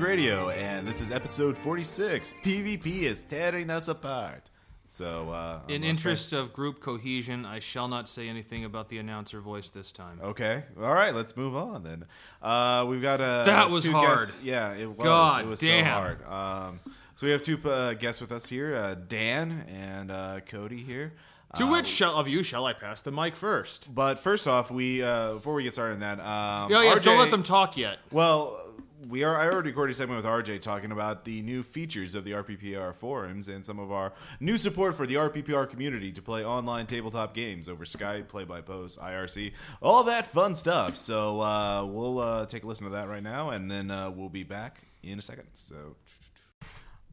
Public Radio, and this is episode 46. PvP is tearing us apart. So, uh, In interest of group cohesion, I shall not say anything about the announcer voice this time. Okay, all right, let's move on then. Uh, we've got uh, That was two hard. guests- Yeah, it was. God it was damn. so hard. Um, so we have two uh, guests with us here, uh, Dan and uh, Cody here. To Uh, which shall, of you shall I pass the mic first? But first off, we uh, before we get started on that, um, Oh, yes, don't let them talk yet. Well, we are. I already recorded a segment with RJ talking about the new features of the RPPR forums and some of our new support for the RPPR community to play online tabletop games over Skype, play by post, IRC, all that fun stuff. So uh, we'll uh, take a listen to that right now, and then uh, we'll be back in a second. So.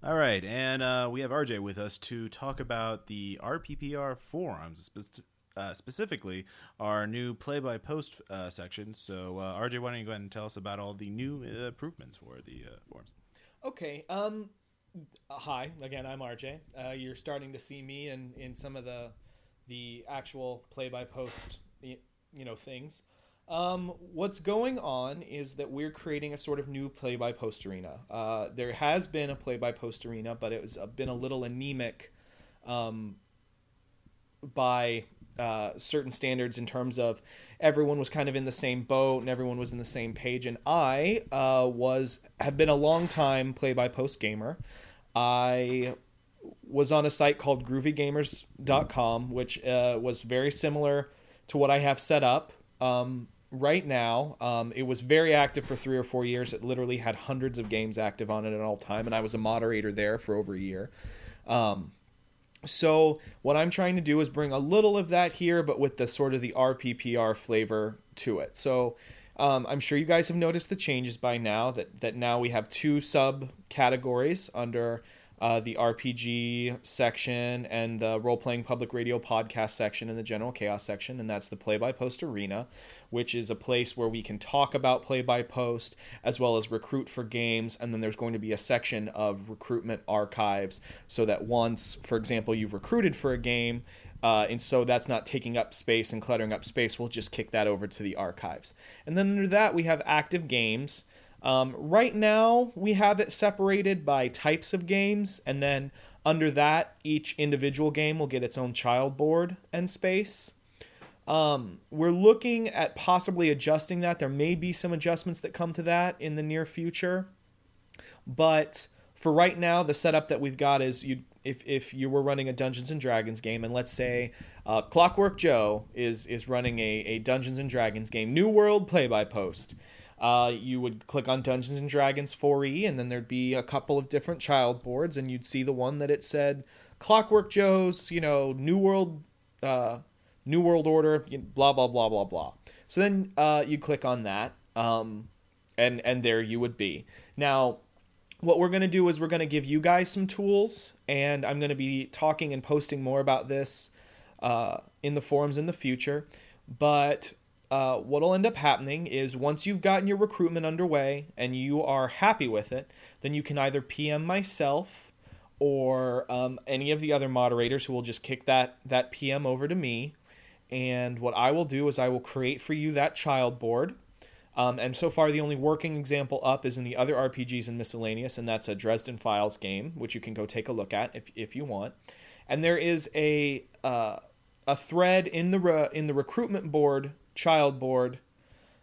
All right, and uh, we have RJ with us to talk about the RPPR forums, uh, specifically our new play-by-post uh, section. So, uh, RJ, why don't you go ahead and tell us about all the new uh, improvements for the uh, forums? Okay. Um, hi again. I'm RJ. Uh, you're starting to see me in, in some of the the actual play by post you know things. Um, what's going on is that we're creating a sort of new play by post arena. Uh, there has been a play by post arena, but it was uh, been a little anemic um, by uh, certain standards in terms of everyone was kind of in the same boat and everyone was in the same page. And I uh, was have been a long time play by post gamer. I was on a site called groovygamers.com, which uh, was very similar to what I have set up um, right now. Um, it was very active for three or four years. It literally had hundreds of games active on it at all time, and I was a moderator there for over a year. Um, so what I'm trying to do is bring a little of that here, but with the sort of the RPPR flavor to it. So um, I'm sure you guys have noticed the changes by now. That that now we have two subcategories under uh, the RPG section and the role playing public radio podcast section and the general chaos section, and that's the play by post arena, which is a place where we can talk about play by post as well as recruit for games. And then there's going to be a section of recruitment archives so that once, for example, you've recruited for a game, uh, and so that's not taking up space and cluttering up space, we'll just kick that over to the archives. And then under that, we have active games. Um, right now, we have it separated by types of games, and then under that, each individual game will get its own child board and space. Um, we're looking at possibly adjusting that. There may be some adjustments that come to that in the near future, but for right now, the setup that we've got is you. If, if you were running a Dungeons and Dragons game, and let's say uh, Clockwork Joe is is running a, a Dungeons and Dragons game, New World play by post, uh, you would click on Dungeons and Dragons 4e, and then there'd be a couple of different child boards, and you'd see the one that it said Clockwork Joe's, you know, New World, uh, New World Order, blah blah blah blah blah. So then uh, you click on that, um, and and there you would be. Now, what we're going to do is we're going to give you guys some tools, and I'm going to be talking and posting more about this uh, in the forums in the future. But uh, what'll end up happening is once you've gotten your recruitment underway and you are happy with it, then you can either PM myself or um, any of the other moderators who will just kick that that PM over to me. And what I will do is I will create for you that child board. Um, and so far, the only working example up is in the other RPGs and miscellaneous, and that's a Dresden Files game, which you can go take a look at if, if you want. And there is a uh, a thread in the re- in the recruitment board child board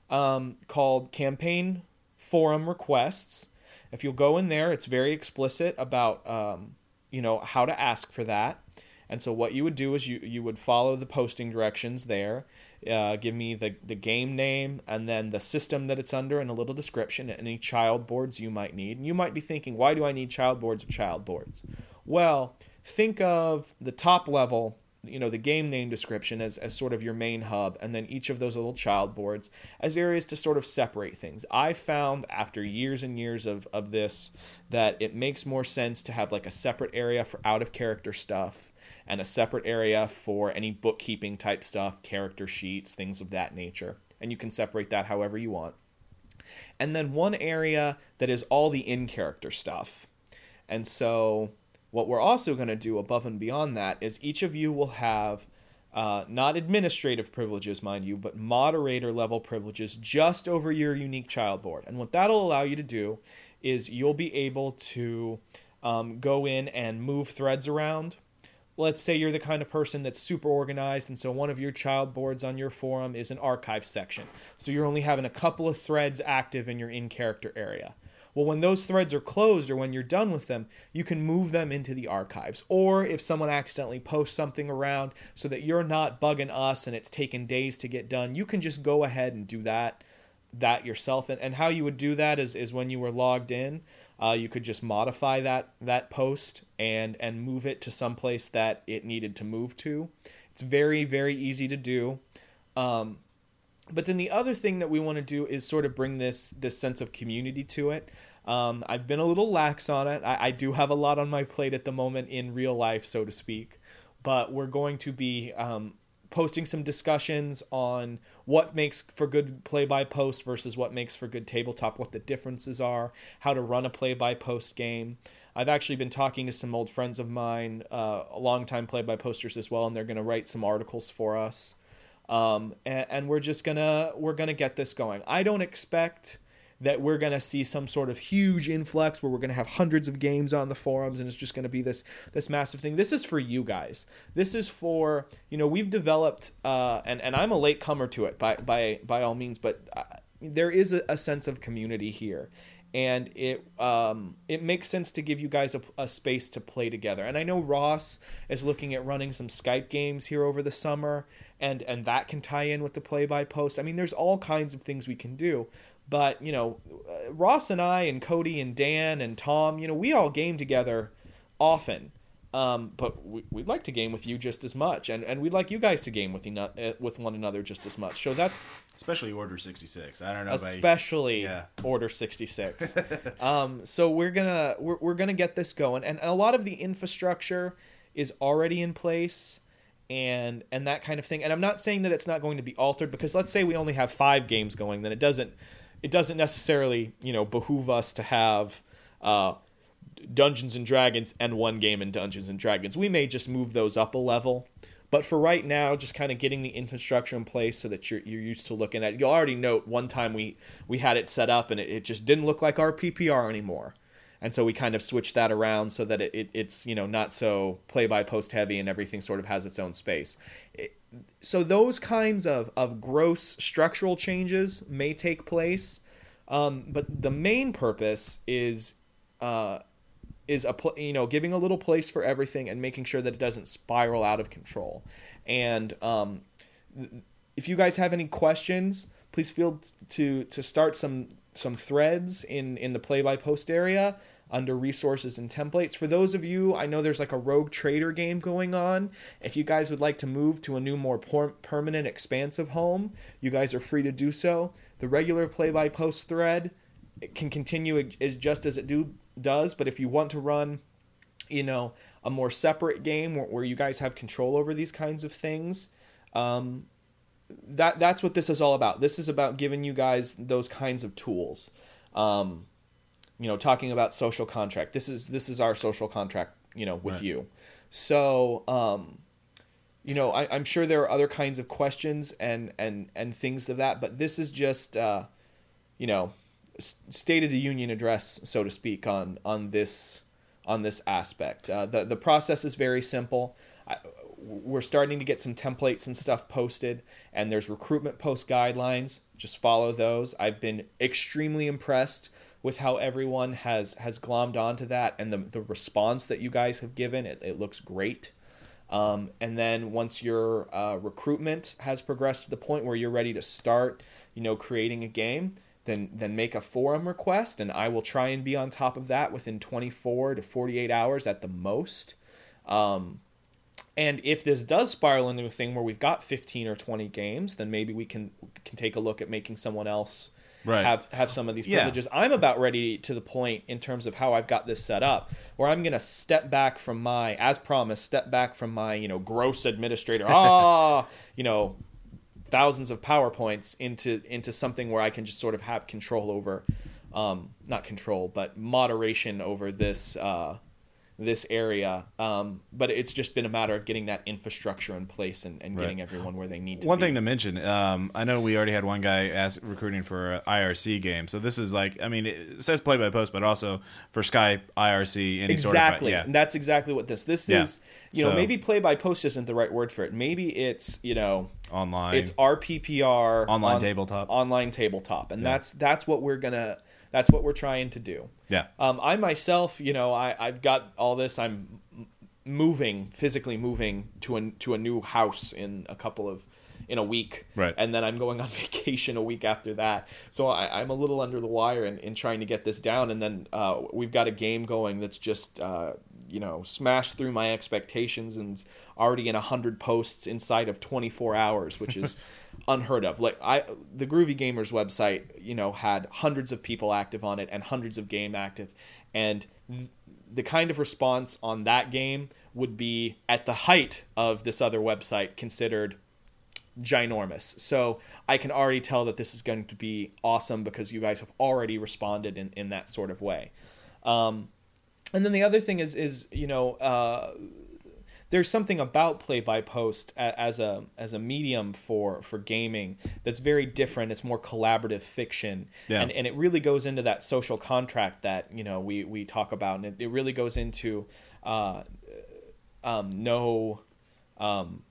um, called campaign forum requests. If you'll go in there, it's very explicit about um, you know how to ask for that. And so what you would do is you you would follow the posting directions there. Uh, give me the the game name and then the system that it's under and a little description and any child boards you might need. And you might be thinking, why do I need child boards or child boards? Well, think of the top level you know the game name description as, as sort of your main hub and then each of those little child boards as areas to sort of separate things. I found after years and years of, of this that it makes more sense to have like a separate area for out of character stuff and a separate area for any bookkeeping type stuff character sheets things of that nature. And you can separate that however you want. And then one area that is all the in character stuff. And so what we're also going to do above and beyond that is each of you will have uh, not administrative privileges, mind you, but moderator level privileges just over your unique child board. And what that'll allow you to do is you'll be able to um, go in and move threads around. Let's say you're the kind of person that's super organized, and so one of your child boards on your forum is an archive section. So you're only having a couple of threads active in your in character area. Well, when those threads are closed or when you're done with them, you can move them into the archives. Or if someone accidentally posts something around so that you're not bugging us and it's taken days to get done, you can just go ahead and do that that yourself. And, and how you would do that is, is when you were logged in, uh, you could just modify that that post and and move it to some place that it needed to move to. It's very very easy to do. Um, but then the other thing that we want to do is sort of bring this this sense of community to it. Um, I've been a little lax on it. I, I do have a lot on my plate at the moment in real life, so to speak. But we're going to be um, posting some discussions on what makes for good play by post versus what makes for good tabletop, what the differences are, how to run a play by post game. I've actually been talking to some old friends of mine, uh, longtime play by posters as well, and they're going to write some articles for us. Um, and, and we're just gonna we're gonna get this going. I don't expect that we're going to see some sort of huge influx where we're going to have hundreds of games on the forums and it's just going to be this this massive thing this is for you guys this is for you know we've developed uh, and and i'm a late comer to it by by by all means but uh, there is a, a sense of community here and it um, it makes sense to give you guys a, a, space to play together. And I know Ross is looking at running some Skype games here over the summer, and and that can tie in with the play by post. I mean, there's all kinds of things we can do. But you know, uh, Ross and I and Cody and Dan and Tom, you know, we all game together often. Um, but we, would like to game with you just as much, and, and we'd like you guys to game with you, uh, with one another just as much. So that's especially Order sixty six. I don't know, especially yeah. Order sixty six. um, so we're gonna we're, we're gonna get this going, and a lot of the infrastructure is already in place and and that kind of thing. And I'm not saying that it's not going to be altered because let's say we only have five games going, then it doesn't it doesn't necessarily you know behoove us to have uh, Dungeons and Dragons and one game in Dungeons and Dragons. We may just move those up a level. But for right now, just kind of getting the infrastructure in place so that you're, you're used to looking at. You'll already note one time we, we had it set up and it, it just didn't look like RPPR anymore and so we kind of switched that around so that it, it, it's you know not so play by post heavy and everything sort of has its own space it, so those kinds of, of gross structural changes may take place, um, but the main purpose is uh, is a pl- you know giving a little place for everything and making sure that it doesn't spiral out of control. And um, if you guys have any questions, please feel to to start some some threads in in the play by post area under resources and templates. For those of you, I know there's like a Rogue Trader game going on. If you guys would like to move to a new, more permanent, expansive home, you guys are free to do so. The regular play by post thread can continue as just as it do does, but if you want to run, you know, a more separate game where, where you guys have control over these kinds of things, um, that that's what this is all about. This is about giving you guys those kinds of tools. Um, you know talking about social contract. This is this is our social contract you know with right. you. So um you know I, am sure there are other kinds of questions and and and things of that but this is just uh you know state of the union address so to speak on on this on this aspect. Uh, the the process is very simple. I, we're starting to get some templates and stuff posted and there's recruitment post guidelines. Just follow those. I've been extremely impressed with how everyone has has glommed onto that and the the response that you guys have given. It, it looks great. Um, and then once your uh, recruitment has progressed to the point where you're ready to start, you know, creating a game, then then make a forum request, and I will try and be on top of that within 24 to 48 hours at the most. Um, and if this does spiral into a thing where we've got 15 or 20 games, then maybe we can can take a look at making someone else right. have have some of these privileges. Yeah. I'm about ready to the point in terms of how I've got this set up where I'm going to step back from my, as promised, step back from my you know gross administrator. ah, you know, thousands of powerpoints into into something where I can just sort of have control over, um, not control, but moderation over this. Uh, this area. Um, but it's just been a matter of getting that infrastructure in place and, and Right. getting everyone where they need to One be. thing to mention, um, I know we already had one guy ask, recruiting for an IRC game, so this is like, I mean, it says play by post, but also for Skype, IRC, any sort of exactly yeah, and that's exactly what this this Yeah. is you know maybe play by post isn't the right word for it maybe it's you know online, it's rppr Online on- tabletop. online tabletop and that's that's what we're gonna that's what we're trying to do. Yeah, um, i myself you know I, i've got all this. I'm moving physically moving to a to a new house in a couple of in a week. Right. and then i'm going on vacation a week after that. So I, i'm a little under the wire in, in trying to get this down. And then uh, we've got a game going that's just uh, you know smashed through my expectations and already in 100 posts inside of 24 hours which is unheard of like i the groovy gamers website you know had hundreds of people active on it and hundreds of game active and th- the kind of response on that game would be at the height of this other website considered ginormous. So I can already tell that this is going to be awesome because you guys have already responded in, in that sort of way. Um, and then the other thing is is you know uh, there's something about play by post as a as a medium for for gaming that's very different. It's more collaborative fiction, Yeah. and and it really goes into that social contract that you know we we talk about, and it, it really goes into uh, um, no. Um,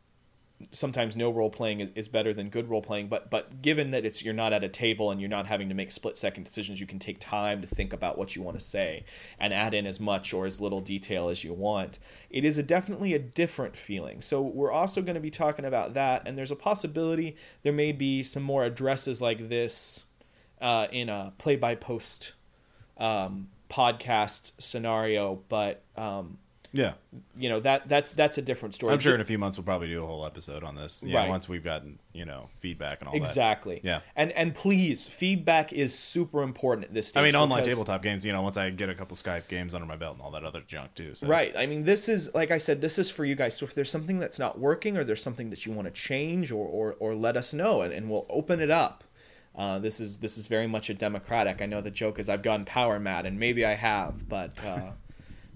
sometimes no role playing is, is better than good role playing but but given that it's you're not at a table and you're not having to make split second decisions you can take time to think about what you want to say and add in as much or as little detail as you want. It is a definitely a different feeling. So we're also going to be talking about that and there's a possibility there may be some more addresses like this uh, in a play by post um, podcast scenario but um, yeah. you know that that's that's a different story I'm sure in a few months we'll probably do a whole episode on this. Yeah, Right. once we've gotten you know feedback and all that. Exactly. Yeah. And and please, feedback is super important at this stage. I mean, online tabletop games. You know, once I get a couple Skype games under my belt and all that other junk too. So. Right. I mean, this is like I said, this is for you guys. So if there's something that's not working, or there's something that you want to change, or or, or let us know, and, and we'll open it up. Uh, this is this is very much a democratic. I know the joke is I've gone power mad, and maybe I have, but uh,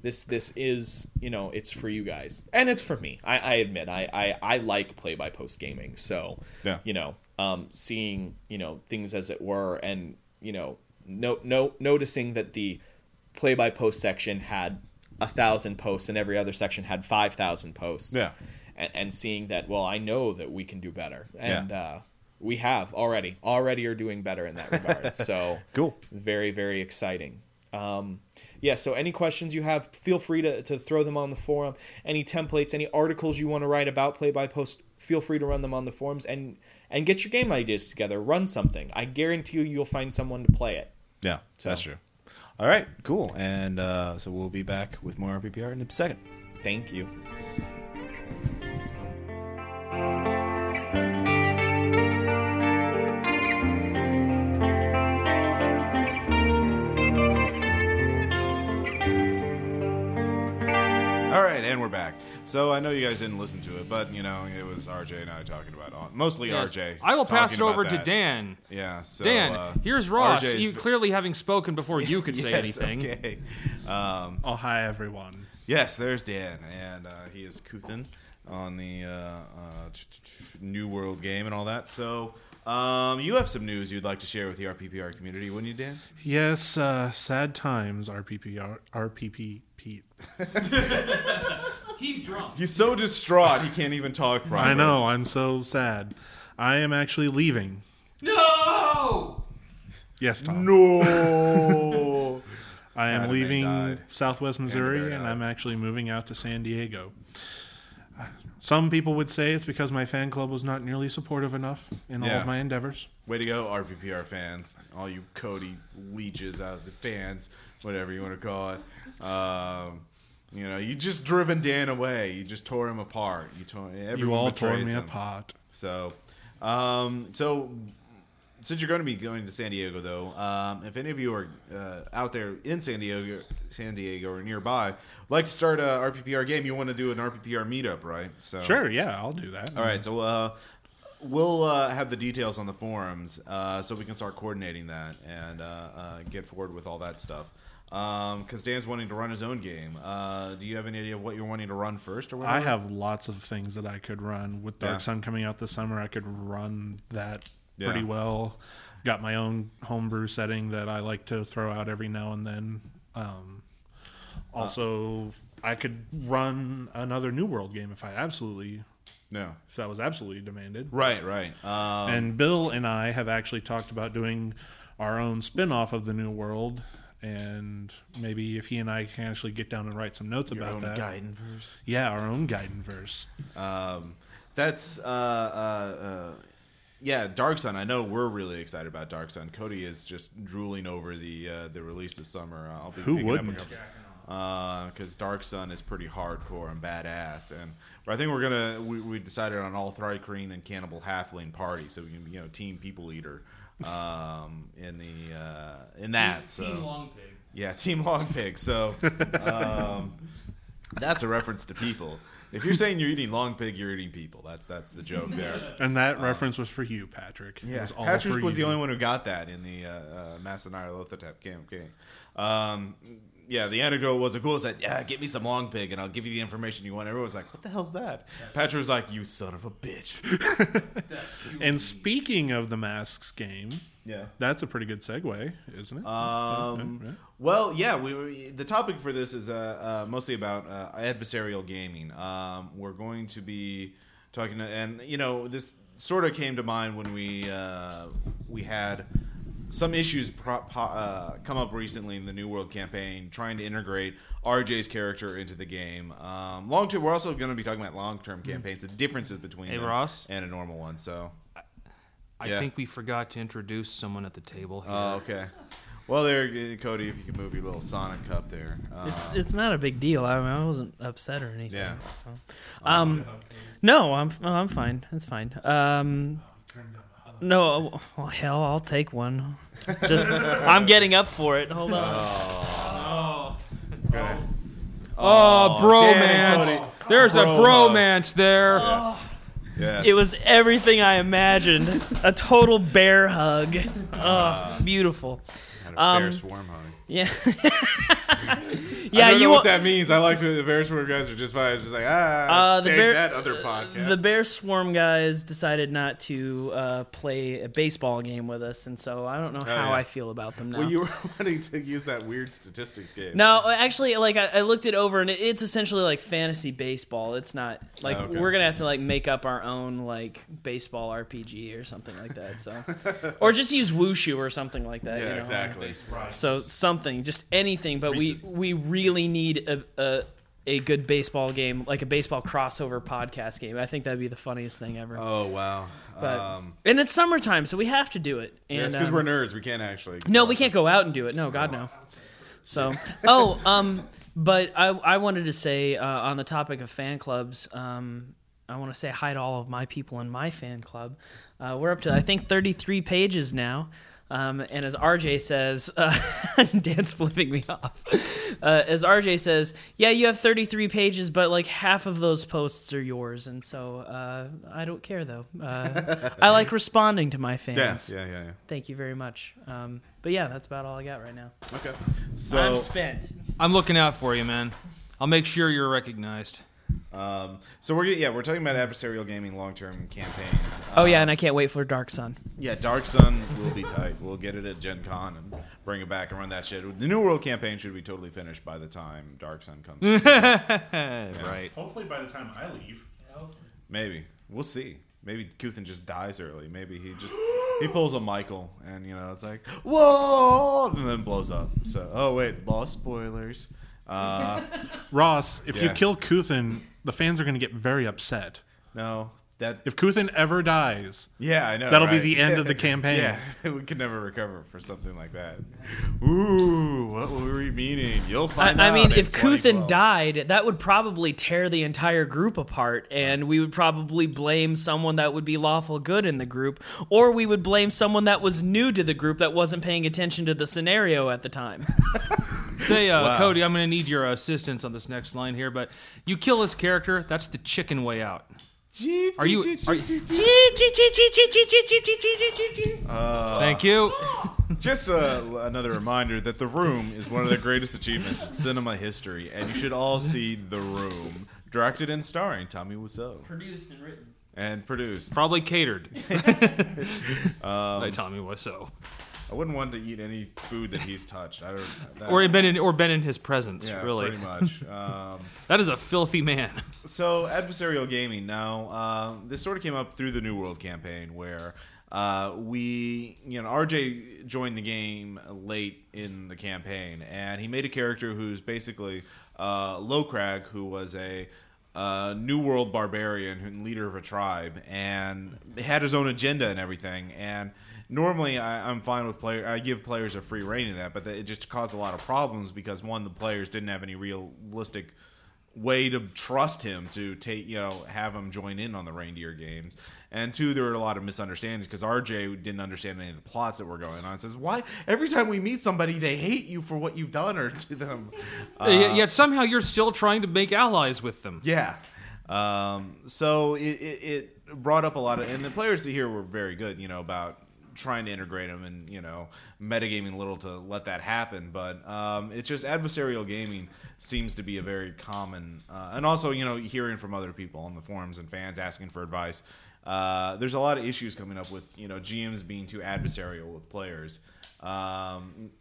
this this is you know it's for you guys, and it's for me. I, I admit I, I I like play by post gaming, so Yeah. you know um, seeing you know things as it were, and you know no no noticing that the play by post section had a thousand posts and every other section had five thousand posts. Yeah. And, and seeing that, well, I know that we can do better, and uh, we have already already are doing better in that regard. so Cool. very very exciting. Um, yeah. So any questions you have, feel free to to throw them on the forum. Any templates, any articles you want to write about play by post, feel free to run them on the forums and and get your game ideas together. Run something. I guarantee you, you'll find someone to play it. Yeah, So- that's true. All right, cool. And uh, so we'll be back with more RPPR in a second. Thank you. All right, and we're back. So I know you guys didn't listen to it, but you know it was RJ and I talking about uh, mostly Yes. RJ. I will pass it talking over about to that. Dan. Yeah. So, Dan, uh, here's Ross. RJ 's You clearly having spoken before you could say Yes, anything. Okay. Um, Oh, hi everyone. yes, there's Dan, and uh, he is Kuthin on the uh, uh, t- t- t- New World game and all that. So. Um, you have some news you'd like to share with the RPPR community, wouldn't you, Dan? Yes, uh, sad times. RPPR, RPP Pete. He's drunk. He's so distraught he can't even talk properly. I know. I'm so sad. I am actually leaving. No! Yes, Tom. No. I am Adam leaving died. Southwest Missouri, Bear and. I'm actually moving out to San Diego. Some people would say it's because my fan club was not nearly supportive enough in all Yeah. of my endeavors. Way to go, RPPR fans. All you Cody leeches out of the fans, whatever you want to call it. Um, you know, you just driven Dan away. You just tore him apart. You tore everyone you all tore me him. apart. So, um, so since you're going to be going to San Diego, though, um, if any of you are uh, out there in San Diego, San Diego or nearby, like to start a RPPR game, you want to do an RPPR meetup, right? So Sure, yeah, I'll do that. all right, so uh, we'll uh, have the details on the forums uh, so we can start coordinating that and uh, uh, get forward with all that stuff. Because Dan's wanting to run his own game. Uh, do you have any idea of what you're wanting to run first, or whatever? I have lots of things that I could run with Dark Yeah. Sun coming out this summer. I could run that Yeah. pretty well. Got my own homebrew setting that I like to throw out every now and then. Um, also, I could run another New World game if I absolutely, no. if that was absolutely demanded. Right, right. Um, and Bill and I have actually talked about doing our own spin-off of the New World. And maybe if he and I can actually get down and write some notes your about own that, Gaiden verse. yeah, our own Gaiden verse. Um, that's uh, uh, uh, yeah, Dark Sun. I know we're really excited about Dark Sun. Cody is just drooling over the uh, the release this summer. I'll be Who picking up a wouldn't? because Dark Sun is pretty hardcore and badass. And I think we're gonna we, we decided on all Thri-kreen and Cannibal Halfling party, so we can you know team People Eater um, in the uh, in that. so Team Long Pig. yeah, Team Long Pig. So um, that's a reference to people. If you're saying you're eating long pig, you're eating people. That's that's the joke there. And that reference was for you, Patrick. It Yeah, was all Patrick for was the only one who got that in the uh, uh, Masks of Nyarlathotep campaign. Um, yeah, the anecdote was a cool. Said, "Yeah, get me some long pig, and I'll give you the information you want." Everyone was like, "What the hell's that?" Patrick was like, "You son of a bitch." And speaking of the Masks game, Yeah. that's a pretty good segue, isn't it? Um, Yeah, yeah. well, yeah, we, we, the topic for this is uh, uh, mostly about uh, adversarial gaming. Um, we're going to be talking, to, and you know, this sort of came to mind when we uh, we had some issues pro- po- uh, come up recently in the New World campaign, trying to integrate RJ's character into the game. Um, long term, we're also going to be talking about long term campaigns, the differences between Hey, Ross? and a normal one. So, I Yeah. think we forgot to introduce someone at the table here. oh, okay. Well, there, uh, Cody, if you can move your little Sonic cup there. It's Uh, it's not a big deal. I, mean, I wasn't upset or anything. Yeah. So, um, no, I'm I'm fine. It's fine. Um, no, well, hell, I'll take one. Just I'm getting up for it. Hold on. Gonna- Oh, Dan, bromance. Cody. There's a bromance there. Yes. It was everything I imagined. A total bear hug. Oh, beautiful. Had a um, bear swarm hug. Yeah. I yeah, don't you know what that means. I like the, the bear swarm guys are just fine. It's just like ah, Uh, the take bear- that other podcast. The Bear Swarm guys decided not to uh, play a baseball game with us, and so I don't know how Oh, yeah. I feel about them now. well, you were wanting to use that weird statistics game. no, actually, like I, I looked it over, and it, it's essentially like fantasy baseball. It's not like Oh, okay. we're gonna have to like make up our own like baseball RPG or something like that. So, or just use Wushu or something like that. Yeah, you know? exactly. So something, just anything, but we Reese's. we really need a, a a good baseball game, like a baseball crossover podcast game. I think that'd be the funniest thing ever. Oh wow. But um, and it's summertime, so we have to do it. And yeah, because um, we're nerds. We can't actually. no, we can't go out and do it. No, God no. So oh, um, but I I wanted to say uh, on the topic of fan clubs, um, I want to say hi to all of my people in my fan club. Uh, we're up to I think 33 pages now. Um, and as RJ says, uh, Dan's flipping me off. Uh, as RJ says, yeah, you have 33 pages, but like half of those posts are yours, and so uh, I don't care though. Uh, I like responding to my Yeah, fans. yeah, yeah, yeah. Thank you very much. Um, but yeah, that's about all I got right now. Okay. I'm spent. I'm looking out for you, man. I'll make sure you're recognized. Um, so we're yeah we're talking about adversarial gaming long term campaigns. Oh Uh, yeah, and I can't wait for Dark Sun. Yeah, Dark Sun will be tight. We'll get it at Gen Con and bring it back and run that shit. The New World campaign should be totally finished by the time Dark Sun comes. Right. Hopefully, by the time I leave. Maybe. We'll see. Maybe Kuthin just dies early. Maybe he just he pulls a Michael and you know it's like whoa and then blows up. So oh wait, lost spoilers. Uh, Ross, if you kill Kuthin, the fans are going to get very upset. no, that If Kuthin ever dies, yeah, I know. That'll be the end of the campaign. Yeah, we could never recover for something like that. Ooh, what were we meaning? You'll I, find I out. mean, if Kuthin died, that would probably tear the entire group apart, and we would probably blame someone that would be lawful good in the group, or we would blame someone that was new to the group that wasn't paying attention to the scenario at the time. Say, uh, Wow. Cody, I'm going to need your assistance on this next line here, but you kill this character, that's the chicken way out. Are you? Are, Uh, thank you. Just uh, another reminder that The Room is one of the greatest achievements in cinema history, and you should all see The Room, directed and starring Tommy Wiseau, Produced and written. and produced. Probably catered Um, by Tommy Wiseau, I wouldn't want to eat any food that he's touched. I don't. That, or been in, or been in his presence. yeah, really, pretty much. Um, that is a filthy man. so adversarial gaming. Now, uh, this sort of came up through the New World campaign, where uh, we, you know, RJ joined the game late in the campaign, and he made a character who's basically uh, Locrag, who was a uh, New World barbarian and leader of a tribe, and had his own agenda and everything. And normally, I, I'm fine with player. I give players a free reign in that, but it just caused a lot of problems because one, the players didn't have any realistic way to trust him to take you know have him join in on the reindeer games and two there were a lot of misunderstandings because rj didn't understand any of the plots that were going on says why every time we meet somebody they hate you for what you've done or to them uh, Yet yet somehow you're still trying to make allies with them. yeah um, so it, it, it brought up a lot of and the players here were very good you know about trying to integrate them and you know metagaming a little to let that happen. But um, it's just adversarial gaming seems to be a very common uh, and also you know hearing from other people on the forums and fans asking for advice. Uh, there's a lot of issues coming up with you know gms being too adversarial with players. Um,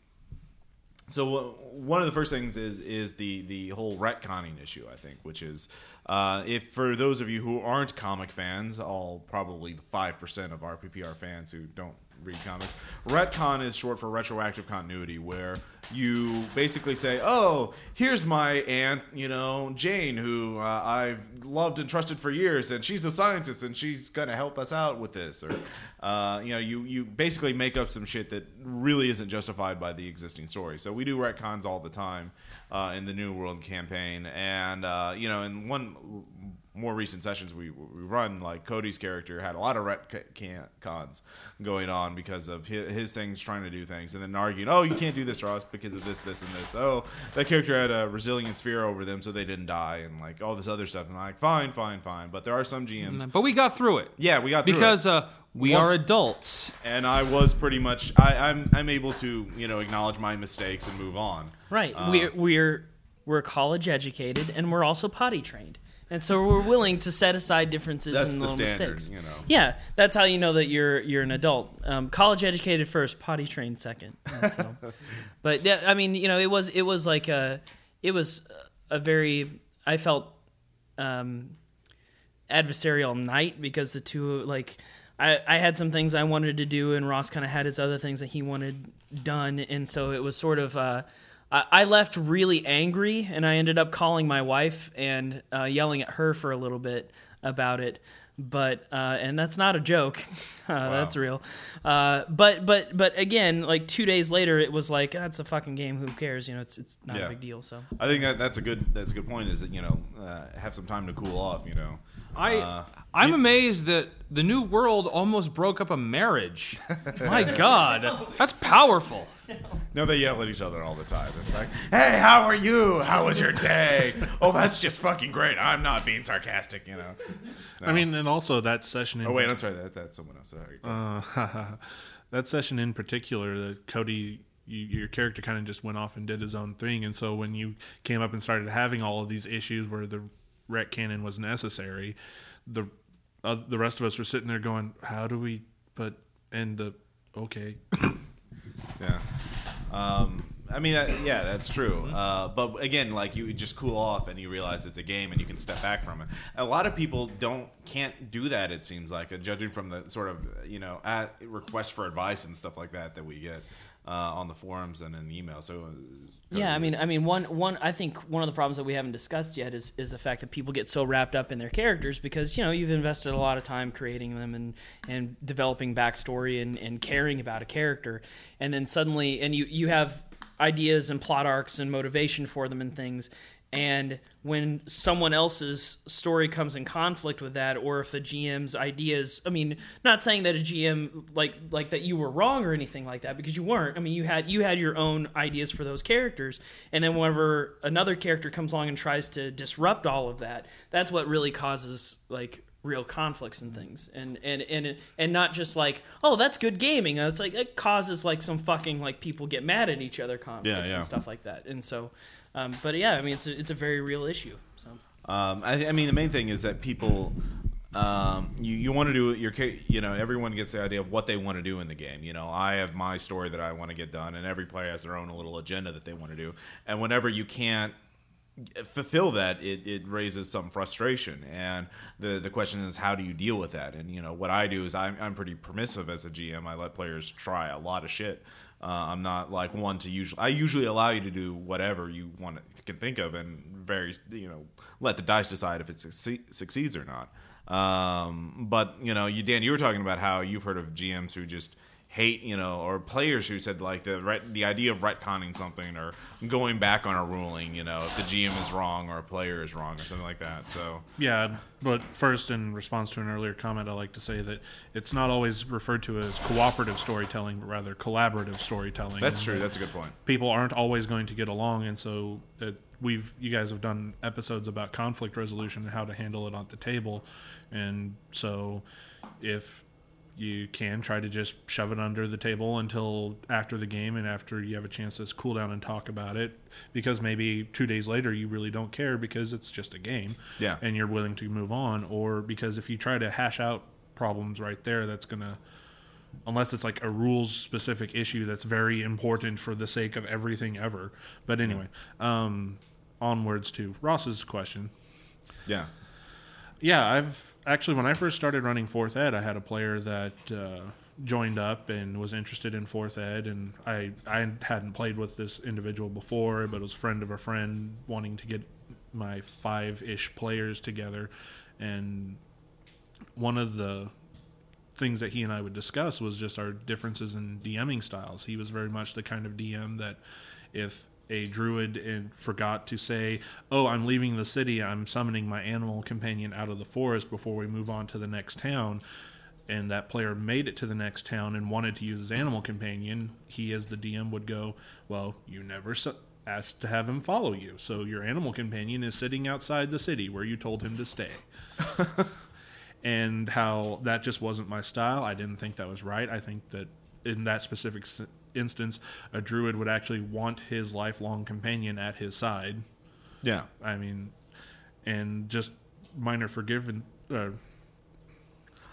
so one of the first things is is the the whole retconning issue, I think, which is uh, if for those of you who aren't comic fans, all probably five percent of RPPR fans who don't read comics, retcon is short for retroactive continuity, where you basically say, "Oh, here's my aunt, you know, Jane, who uh, I've loved and trusted for years, and she's a scientist, and she's gonna help us out with this," or uh, you know, you you basically make up some shit that really isn't justified by the existing story. So we do retcons all the time uh, in the New World campaign, and uh, you know, in one more recent sessions we we run, like Cody's character had a lot of retcons going on because of his, his things trying to do things, and then arguing, oh, you can't do this, Ross, because of this, this, and this. Oh, that character had a resilient sphere over them, so they didn't die, and like all this other stuff. And I'm like, fine, fine, fine. But there are some GMs. But we got through it Yeah, we got through it. because uh, we One- are adults. and I was pretty much I, I'm I'm able to you know acknowledge my mistakes and move on. Right. Uh, we're we're we're college educated and we're also potty trained. And so we're willing to set aside differences That's and the little standard, mistakes. you know. Yeah, that's how you know that you're you're an adult. Um, college educated first, potty trained second. So- but yeah, I mean, you know, it was it was like a it was a very I felt um, adversarial night because the two like I, I had some things I wanted to do and Ross kind of had his other things that he wanted done and so it was sort of uh, I, I left really angry and I ended up calling my wife and uh, yelling at her for a little bit about it but uh, and that's not a joke uh, that's real uh, but but but again like two days later it was like that's a fucking game who cares you know it's it's not Yeah. a big deal so I think that that's a good that's a good point. Is that you know uh, have some time to cool off. You know, I Uh, I'm amazed that the new world almost broke up a marriage. My God, that's powerful. no, they yell at each other all the time. It's like, hey, how are you? How was your day? oh, that's just fucking great. I'm not being sarcastic. You know. I mean, and also that session. In Oh wait, I'm sorry. That that's someone else. Sorry. Uh, that session in particular, that Cody, you, your character kind of just went off and did his own thing, and so when you came up and started having all of these issues where the retcon was necessary, the uh, the rest of us were sitting there going, "How do we?" But and the okay, Yeah. Um, I mean, that, yeah, that's true. Uh, but again, like you just cool off and you realize it's a game and you can step back from it. A lot of people don't can't do that. It seems like, uh, judging from the sort of you know at requests for advice and stuff like that that we get uh, on the forums and in email. So uh, Yeah, I mean, I mean, one, one. I think one of the problems that we haven't discussed yet is is the fact that people get so wrapped up in their characters because you know you've invested a lot of time creating them and and developing backstory and and caring about a character, and then suddenly, and you you have ideas and plot arcs and motivation for them and things. And when someone else's story comes in conflict with that, or if the GM's ideas, I mean, not saying that a GM like like that you were wrong or anything like that, because you weren't. I mean, you had you had your own ideas for those characters, and then whenever another character comes along and tries to disrupt all of that, that's what really causes like real conflicts and things and and and and not just like oh that's good gaming it's like it causes like some fucking like people get mad at each other conflicts yeah. and stuff like that and so um, but yeah i mean it's a, it's a very real issue so Um, I, I mean, the main thing is that people, um, you you want to do your, you know, everyone gets the idea of what they want to do in the game. You know, I have my story that I want to get done, and every player has their own little agenda that they want to do. And whenever you can't fulfill that, it, it raises some frustration. And the the question is, how do you deal with that? And you know, what I do is I'm I'm pretty permissive as a GM. I let players try a lot of shit. Uh, I'm not like one to usually. I usually allow you to do whatever you want to, can think of, and very you know let the dice decide if it succeed, succeeds or not. Um, but you know, you Dan, you were talking about how you've heard of GMs who just hate, you know, or players who said like the ret- the idea of retconning something or going back on a ruling, you know, if the GM is wrong or a player is wrong or something like that. So Yeah, but first, in response to an earlier comment, I like to say that it's not always referred to as cooperative storytelling, but rather collaborative storytelling. that's true. that That's a good point. people aren't always going to get along, and so it, we've you guys have done episodes about conflict resolution and how to handle it at the table, and so if you can try to just shove it under the table until after the game and after you have a chance to cool down and talk about it. Because maybe two days later you really don't care because it's just a game Yeah. and you're willing to move on. Or because if you try to hash out problems right there that's gonna unless it's like a rules specific issue that's very important for the sake of everything ever. But anyway um onwards to ross's question. Yeah. yeah, I've actually when I first started running fourth ed, I had a player that uh, joined up and was interested in fourth ed, and I I hadn't played with this individual before, but it was a friend of a friend wanting to get my five ish players together, and one of the things that he and I would discuss was just our differences in DMing styles. He was very much the kind of DM that if a druid and forgot to say, "Oh, I'm leaving the city. I'm summoning my animal companion out of the forest before we move on to the next town." And that player made it to the next town and wanted to use his animal companion. He, as the DM, would go, "Well, you never su- asked to have him follow you, so your animal companion is sitting outside the city where you told him to stay." and how that just wasn't my style. I didn't think that was right. I think that in that specific instance, a druid would actually want his lifelong companion at his side. Yeah. I mean, and just minor forgiven. Uh,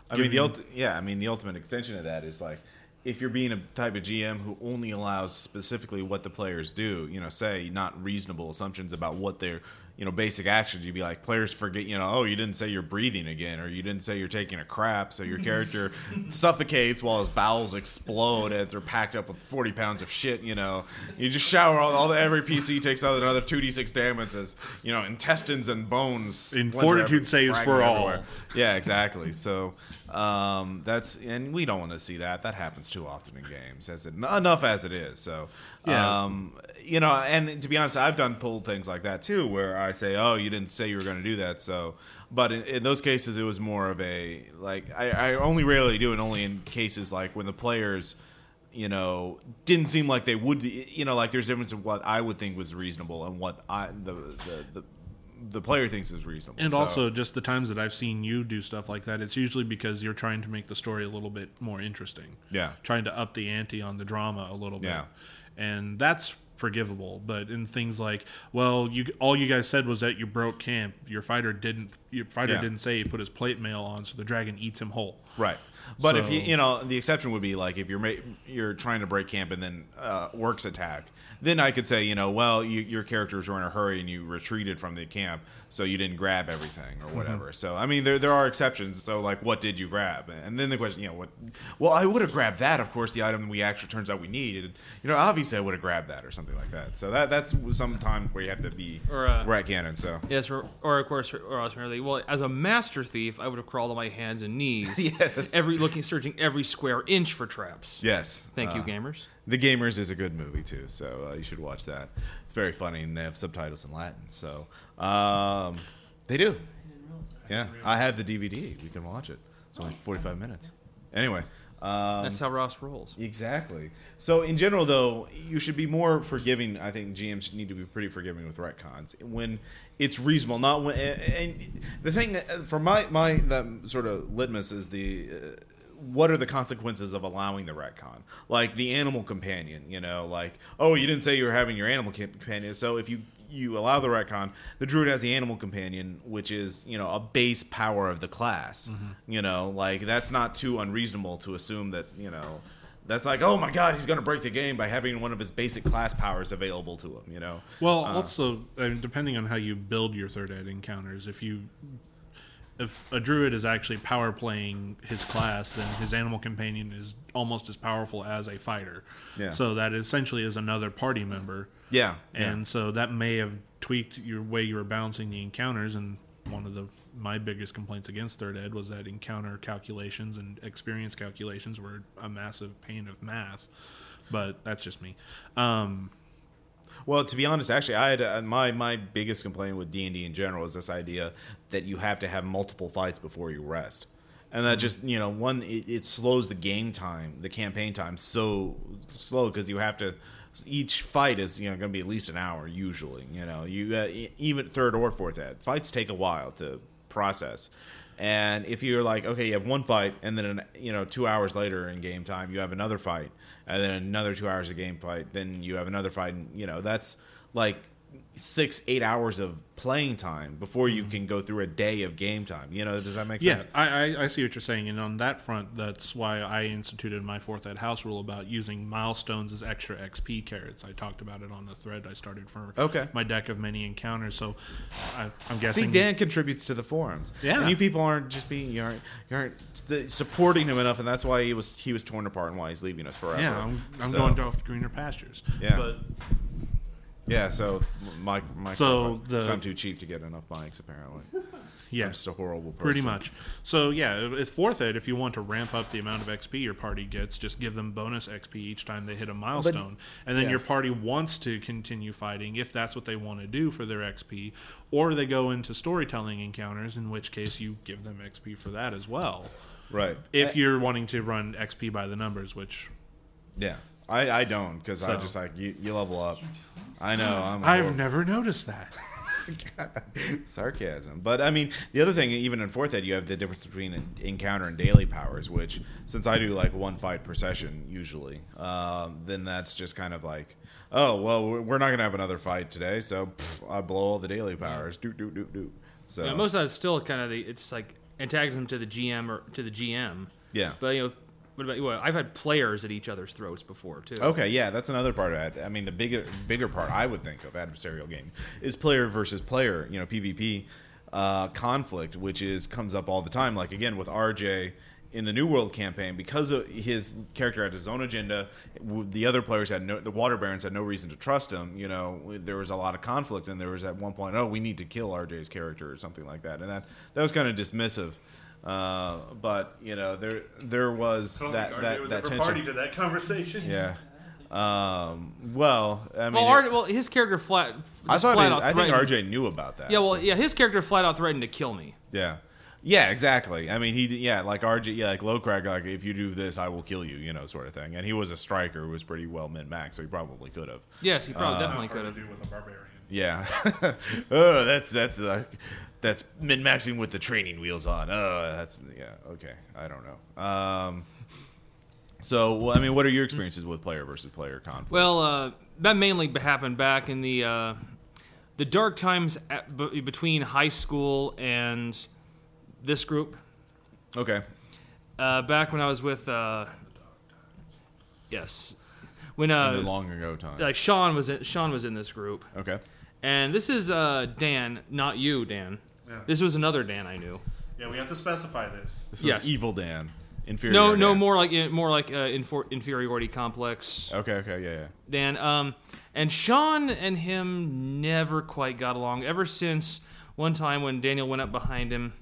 I mean, the ulti- yeah, I mean, the ultimate extension of that is like if you're being a type of GM who only allows specifically what the players do, you know, say not reasonable assumptions about what their you know basic actions. You'd be like, players forget, you know, oh, you didn't say you're breathing again, or you didn't say you're taking a crap, so your character suffocates while his bowels explode as they're packed up with 40 pounds of shit. You know, you just shower all, all the every PC takes out another 2d6 damage as you know intestines and bones. In fortitude saves fragment for all. everywhere. Yeah, exactly. So um, that's and we don't want to see that. That happens too often in games, as it enough as it is. So Yeah. um, you know, and to be honest, I've done pull things like that too, where I say, "Oh, you didn't say you were going to do that," so. But in, in those cases, it was more of a like I, I only rarely do it. Only in cases like when the players you know, didn't seem like they would be. You know, like there's a difference in what I would think was reasonable and what I the the the, the player thinks is reasonable. and So- also, just the times that I've seen you do stuff like that, it's usually because you're trying to make the story a little bit more interesting. Yeah. Trying to up the ante on the drama a little bit. Yeah. And that's forgivable. But in things like, well, you all you guys said was that you broke camp. Your fighter didn't. Your fighter Yeah. didn't say he put his plate mail on, so the dragon eats him whole. Right. But if you you know the exception would be like if you're ma- you're trying to break camp and then uh, orcs attack, then I could say you know well you, your characters were in a hurry and you retreated from the camp so you didn't grab everything or whatever. So I mean there there are exceptions. So like what did you grab? And then the question you know what? Well I would have grabbed that of course the item we actually turns out we needed. You know obviously I would have grabbed that or something like that. So that that's sometimes where you have to be Or, uh, retcon. So Yes, or, or of course, or merely. Well, as a master thief, I would have crawled on my hands and knees, Yes. every looking, searching every square inch for traps. yes, Thank you, Uh, gamers. The Gamers is a good movie too, so uh, you should watch that. It's very funny, and they have subtitles in Latin. So um, they do. Yeah, I have the DVD. We can watch it. It's only forty-five minutes. Anyway, Um, That's how Ross rolls. Exactly. So in general, though, you should be more forgiving. I think GMs need to be pretty forgiving with retcons when it's reasonable. Not when. And the thing for my my that sort of litmus is the. Uh, what are the consequences of allowing the retcon? Like the animal companion, you know, like oh, you didn't say you were having your animal companion, so if you you allow the retcon, the druid has the animal companion, which is you know a base power of the class. You know, like that's not too unreasonable to assume that you know that's like oh my god he's going to break the game by having one of his basic class powers available to him. You know. Well, Uh, also, I mean, depending on how you build your third ed encounters, if you if a druid is actually power playing his class, then his animal companion is almost as powerful as a fighter. Yeah. So that essentially is another party member. Yeah, And so that may have tweaked your way you were balancing the encounters. And one of the my biggest complaints against third ed was that encounter calculations and experience calculations were a massive pain of math. But that's just me. Um, Well, to be honest, actually, I had uh, my my biggest complaint with D and D in general is this idea that you have to have multiple fights before you rest, and that just you know one it, it slows the game time, the campaign time so slow because you have to. Each fight is you know going to be at least an hour usually. You know you uh, even third or fourth ed fights take a while to process. And if you're like, okay, you have one fight, and then you know two hours later in game time you have another fight, and then another two hours of game fight, then you have another fight. And, you know that's like six, eight hours of playing time before you mm-hmm. can go through a day of game time. You know, does that make Yeah, sense? I, I, I see what you're saying, and on that front, that's why I instituted my fourth ed house rule about using milestones as extra XP carrots. I talked about it on the thread I started for Okay. my deck of many encounters. So I, I'm guessing See, guessing Dan contributes to the forums. Yeah. and you people aren't just being you aren't you aren't supporting him enough, and that's why he was he was torn apart and why he's leaving us forever. Yeah, I'm, I'm So- going off to greener pastures. Yeah. but Yeah, so my my So the- I'm too cheap to get enough bikes apparently. yeah, I'm just a horrible person. Pretty much. So yeah, it's worth it If you want to ramp up the amount of XP your party gets, just give them bonus XP each time they hit a milestone, and then yeah. your party wants to continue fighting if that's what they want to do for their XP, or they go into storytelling encounters, in which case you give them XP for that as well. Right. If you're wanting to run XP by the numbers, which Yeah, I, I don't because I just like you, you level up. I know. I'm a I've horrible- never noticed that. sarcasm. But I mean, the other thing, even in fourth ed, you have the difference between encounter and daily powers. Which, since I do like one fight per session usually, um, then that's just kind of like, oh well, we're we're not gonna have another fight today, so pff, I blow all the daily powers. Do do do do. So Yeah, most of that's still kind of the it's like antagonism to the GM or to the GM. yeah. But you know, what about well, I've had players at each other's throats before too. Okay, yeah, that's another part of it. I mean, the bigger bigger part I would think of adversarial game is player versus player. You know, PvP uh, conflict, which is comes up all the time. Like again with RJ in the New World campaign, because his character had his own agenda. The other players had no, the Water Barons had no reason to trust him. You know, there was a lot of conflict, and there was at one point, oh, we need to kill RJ's character or something like that, and that that was kind of dismissive. Uh, but you know, there there was that that that tension. to that conversation. Yeah. Um, well, I mean, Well, it- well, his character flat. I thought flat it- out I think RJ knew about that. Yeah, well, so- yeah, his character flat out threatened to kill me. yeah, yeah, exactly. I mean, he yeah, like RJ, yeah, like Lowcrack, like if you do this, I will kill you, you know, sort of thing. And he was a striker who was pretty well min max, so he probably could have. Yes, he Uh, probably definitely could have. do with a barbarian. Yeah. oh, that's that's like that's min maxing with the training wheels on. Oh, that's yeah. Okay, I don't know. Um, so well, I mean, what are your experiences with player versus player conflict? Well, uh, that mainly happened back in the uh, the dark times at, b- between high school and this group. okay. Uh, back when I was with, uh, yes, when uh, long ago time. like Sean was in, Sean was in this group, okay. and this is uh, Dan, not you, Dan. Yeah. This was another Dan I knew. Yeah, we have to specify this. This Yes. is Evil Dan. Inferior. No, no, Dan. more like more like uh, infor- inferiority complex. Okay, okay, yeah, yeah. Dan. Um, and Sean and him never quite got along ever since one time when Daniel went up behind him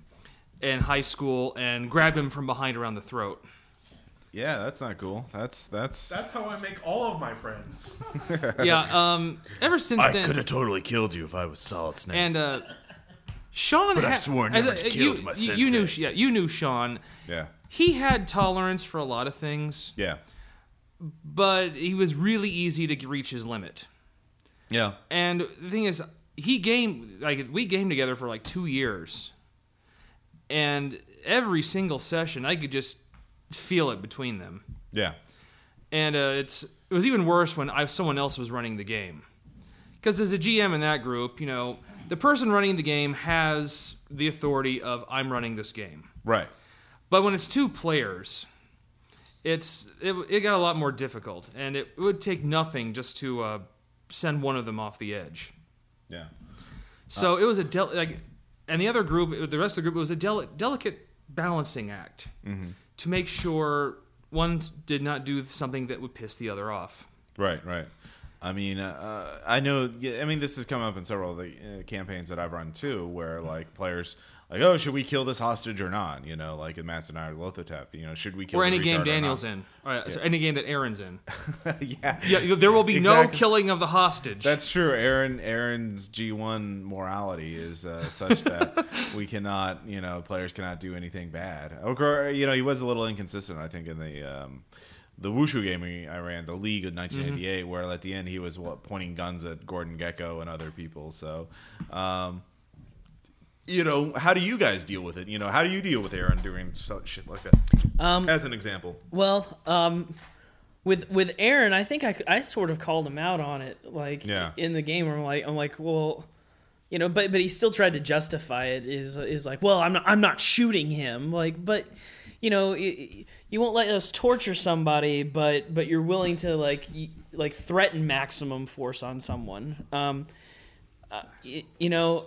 in high school and grabbed him from behind around the throat. Yeah, that's not cool. That's that's. That's how I make all of my friends. yeah. Um. Ever since I then, could have totally killed you if I was Solid Snake. and uh, Sean But I've had- sworn never a- to kill you, my you- you knew, yeah, you knew Sean. Yeah. He had tolerance for a lot of things, Yeah. but he was really easy to reach his limit. Yeah. And the thing is, he game like we gamed together for like two years, and every single session I could just feel it between them. Yeah. And uh, it's it was even worse when I someone else was running the game, because as a GM in that group, you know, the person running the game has the authority of I'm running this game. Right. But when it's two players, it's it, it got a lot more difficult, and it would take nothing just to uh, send one of them off the edge. Yeah. So it was a del- like, and the other group, the rest of the group, it was a del- delicate balancing act to make sure one did not do something that would piss the other off. Right, right. I mean, uh, I know. I mean, this has come up in several of the uh, campaigns that I've run too, where like players like, oh, should we kill this hostage or not? You know, like in Masks of Nyarlathotep, you know, should we kill or any game Daniel's in, or, so any game that Aaron's in. yeah, Yeah, there will be no killing of the hostage. That's true. Aaron Aaron's G one morality is uh, such that we cannot, you know, players cannot do anything bad. Or, you know, he was a little inconsistent, I think, in the um, the wushu game I ran, the League of 1988, where at the end he was what pointing guns at Gordon Gekko and other people. So, um, you know, how do you guys deal with it? You know, how do you deal with Aaron doing such shit like that? Um, As an example, Well, um, with with Aaron, I think I, I sort of called him out on it, like Yeah. in the game. Where I'm like, I'm like, well, you know, but but he still tried to justify it. Is is like, well, I'm not I'm not shooting him, like, but you know, y- you won't let us torture somebody, but but you're willing to like like threaten maximum force on someone. Um, uh, y- you know,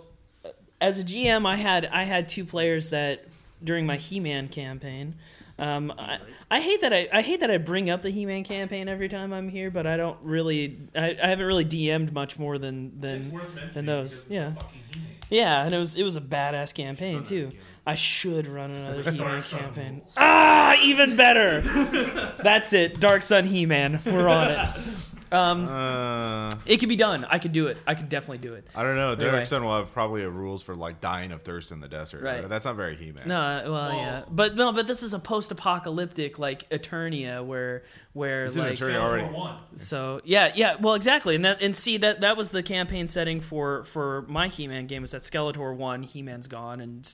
as a GM, I had I had two players that during my He-Man campaign. Um, I, I hate that I, I hate that I bring up the He-Man campaign every time I'm here, but I don't really I, I haven't really DM'd much more than than than those. Yeah, yeah, and it was it was a badass campaign too. I should run another He-Man campaign. Ah, even better. That's it. Dark Sun He-Man. We're on it. Um, uh, it could be done. I could do it. I could definitely do it. I don't know. Dark Anyway. Sun will have probably a rules for like dying of thirst in the desert. Right. That's not very He-Man. No, uh, well, yeah, but no, but this is a post-apocalyptic like Eternia where where Isn't like Eternia already? so yeah yeah well exactly and that and see that that was the campaign setting for for my He-Man game is that Skeletor won He-Man's gone and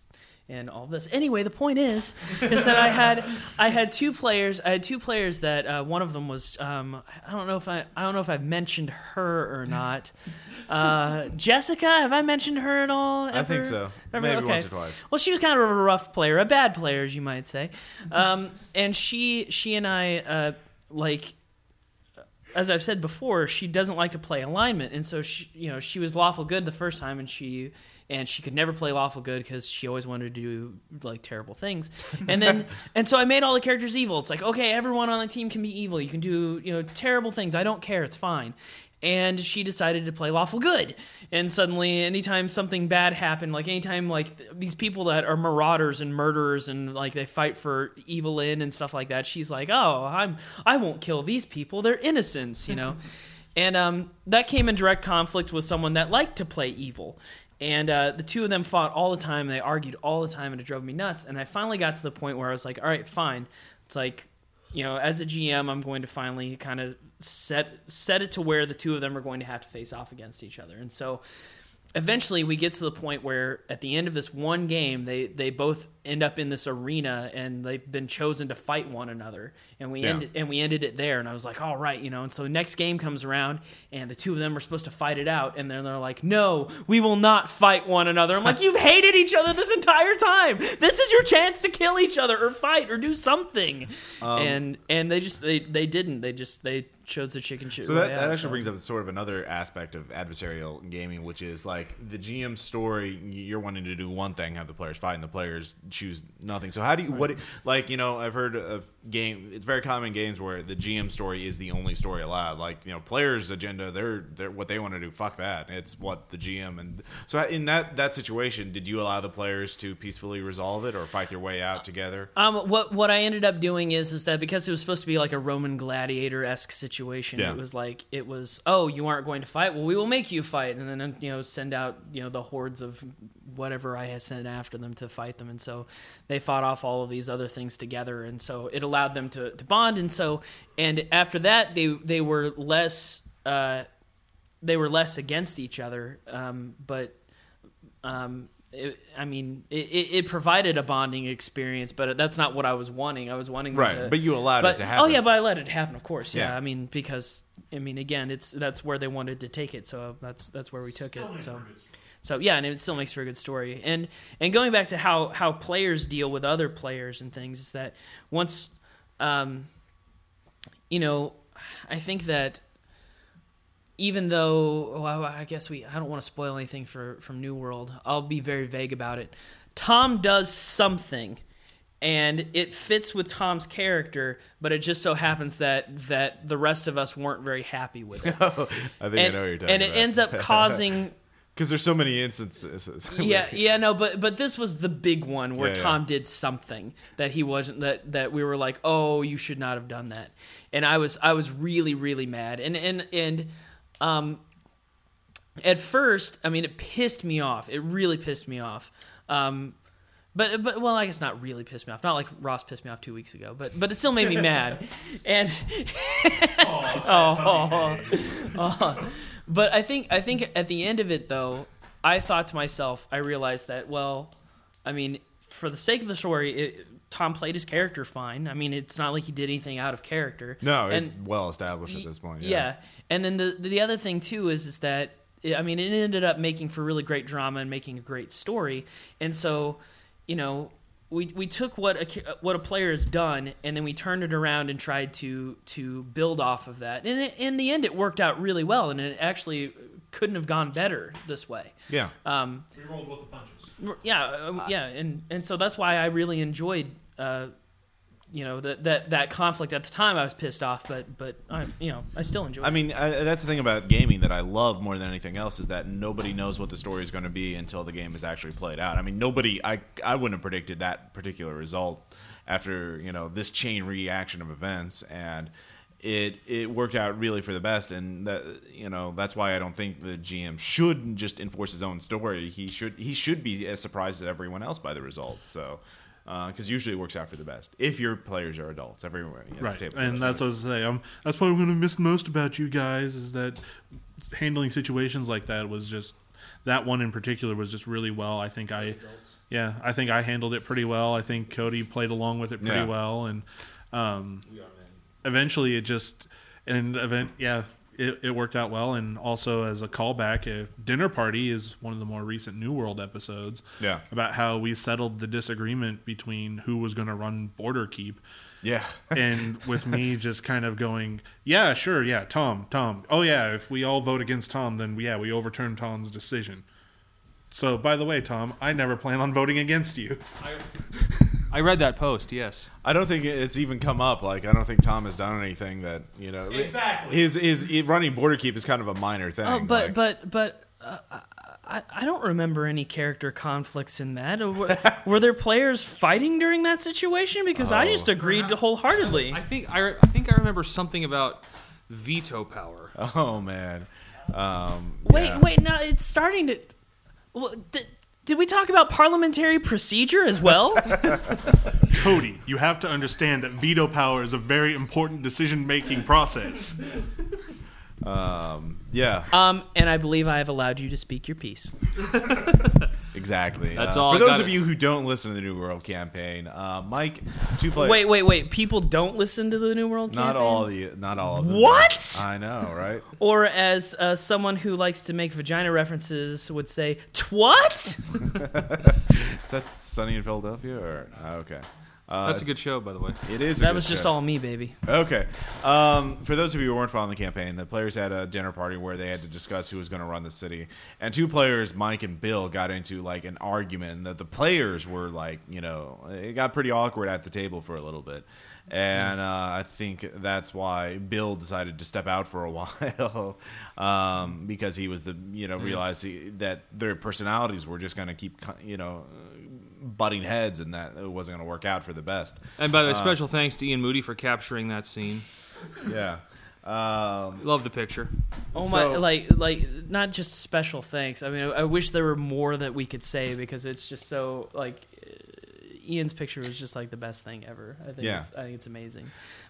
and all this anyway the point is is that I had I had two players I had two players that uh, one of them was um, I don't know if I I don't know if I've mentioned her or not uh, Jessica have I mentioned her at all I think so. Ever? Maybe Okay. once or twice. Well, she was kind of a rough player, a bad player, as you might say. Um, and she, she and I, uh, like, as I've said before, she doesn't like to play alignment, and so she, you know, she was lawful good the first time, and she, and she could never play lawful good because she always wanted to do like terrible things. And then, and so I made all the characters evil. It's like, okay, everyone on the team can be evil. You can do, you know, terrible things. I don't care. It's fine and she decided to play lawful good and suddenly anytime something bad happened like anytime like th- these people that are marauders and murderers and like they fight for evil in and stuff like that she's like oh i'm i won't kill these people they're innocents you know and um, that came in direct conflict with someone that liked to play evil and uh, the two of them fought all the time they argued all the time and it drove me nuts and i finally got to the point where i was like all right fine it's like you know, as a GM, I'm going to finally kind of set set it to where the two of them are going to have to face off against each other. And so eventually we get to the point where at the end of this one game they they both end up in this arena and they've been chosen to fight one another. And we Yeah. ended and we ended it there. And I was like all right you know? And so the next game comes around and the two of them are supposed to fight it out. And then they're like no we will not fight one another. I'm like you've hated each other this entire time. This is your chance to kill each other or fight or do something. Um, and and they just they they didn't. They just they chose the chicken shit So that, that out, actually so. brings up sort of another aspect of adversarial gaming, which is like the GM story. You're wanting to do one thing, have the players fight, and the players choose nothing. So how do you what like you know I've heard of game. It's very common in games where the GM story is the only story allowed. Like you know players' agenda, they're they're what they want to do. Fuck that. It's what the GM and so in that that situation, did you allow the players to peacefully resolve it or fight their way out together? Um, what what I ended up doing is is that because it was supposed to be like a Roman gladiator esque situation, Yeah. it was like it was oh you aren't going to fight, well we will make you fight, and then you know send out you know the hordes of whatever I had sent after them to fight them, and so they fought off all of these other things together, and so it allowed them to, to bond, and so and after that they they were less uh, they were less against each other, um, but um, it, I mean, it, it it provided a bonding experience, but that's not what I was wanting. I was wanting them Right, to- but you allowed but- it to happen. Oh yeah, but I let it happen, of course. Yeah, Yeah. I mean because I mean again, it's that's where they wanted to take it, so that's that's where we took it. So. So yeah, and it still makes for a good story. And and going back to how how players deal with other players and things is that once, um, you know, I think that even though well, I guess we I don't want to spoil anything for from New World. I'll be very vague about it. Tom does something and it fits with Tom's character, but it just so happens that that the rest of us weren't very happy with it. I think I and, know what you're talking and it ends up causing because there's so many instances. yeah, yeah, no, but but this was the big one where Yeah, yeah. Tom did something that he wasn't that that we were like, oh, you should not have done that, and I was I was really really mad, and and and um, at first, I mean, it pissed me off. It really pissed me off. Um, but but well, I guess not really pissed me off. Not like Ross pissed me off two weeks ago, but but it still made me mad. And oh, oh, oh. But I think I think at the end of it though, I thought to myself, I realized that well, I mean, for the sake of the story, it, Tom played his character fine. I mean, it's not like he did anything out of character. no, and well established at this point. yeah. And then the the other thing too is is that I mean it ended up making for really great drama and making a great story. And so, you know, we we took what a what a player has done and then we turned it around and tried to to build off of that. And it, in the end it worked out really well and it actually couldn't have gone better this way. yeah. Um We rolled with the punches. yeah, uh, yeah, and and so that's why I really enjoyed uh you know that that that conflict at the time I was pissed off but but I you know I still enjoy I it. mean, I, that's the thing about gaming that I love more than anything else is that nobody knows what the story is going to be until the game is actually played out. I mean, nobody, I, I wouldn't have predicted that particular result after you know this chain reaction of events, and it it worked out really for the best. And that you know that's why I don't think the GM should just enforce his own story. He should he should be as surprised as everyone else by the result. So. Because usually it works out for the best if your players are adults. Everywhere, at the Right, table. and that's what I was saying. Um, that's what I'm going to miss most about you guys is that handling situations like that was just that one in particular was just really well. I think I, yeah, I think I handled it pretty well. I think Cody played along with it pretty Yeah. well, and um, eventually it just an event, yeah. It, it worked out well, and also as a callback, a dinner party is one of the more recent New World episodes. Yeah. about how we settled the disagreement between who was going to run Border Keep, yeah. and with me just kind of going, yeah, sure, yeah, Tom, Tom. Oh yeah, if we all vote against Tom, then yeah, we overturn Tom's decision. So, by the way, Tom, I never plan on voting against you. I read that post. Yes. I don't think it's even come up. Like I don't think Tom has done anything that you know. Exactly. His his, his running border keep is kind of a minor thing. Oh, but like- but but uh, I I don't remember any character conflicts in that. Were, were there players fighting during that situation? Because I Oh. just agreed wholeheartedly. I think I, I think I remember something about veto power. oh man, um, Wait, yeah. wait, no, it's starting to. Well, th- did we talk about parliamentary procedure as well? Cody, you have to understand that veto power is a very important decision-making process. Um, yeah, um, and I believe I have allowed you to speak your piece. exactly. That's Uh, all For I those gotta- of you who don't listen to the New World campaign, uh, Mike, two players. Wait, wait, wait. People don't listen to the New World Not campaign? all the, not all of them. What? I know, right? Or as uh, someone who likes to make vagina references would say, "Twat." Is that Sunny in Philadelphia or oh, okay? Uh, That's a good show, by the way. It is. A That good was just show. all me, baby. Okay. Um, for those of you who weren't following the campaign, the players had a dinner party where they had to discuss who was going to run the city. And two players, Mike and Bill, got into like an argument that the players were like, you know, it got pretty awkward at the table for a little bit. And uh, I think that's why Bill decided to step out for a while um, because he was the, you know, realized he, that their personalities were just going to keep, you know, butting heads and that it wasn't going to work out for the best. And by the way, special thanks to Ian Moody for capturing that scene. Yeah. Um, Love the picture. Oh my! So- like, like not just special thanks. I mean, I, I wish there were more that we could say because it's just so like. uh, Ian's picture was just like the best thing ever. I think Yeah. it's, I think it's amazing.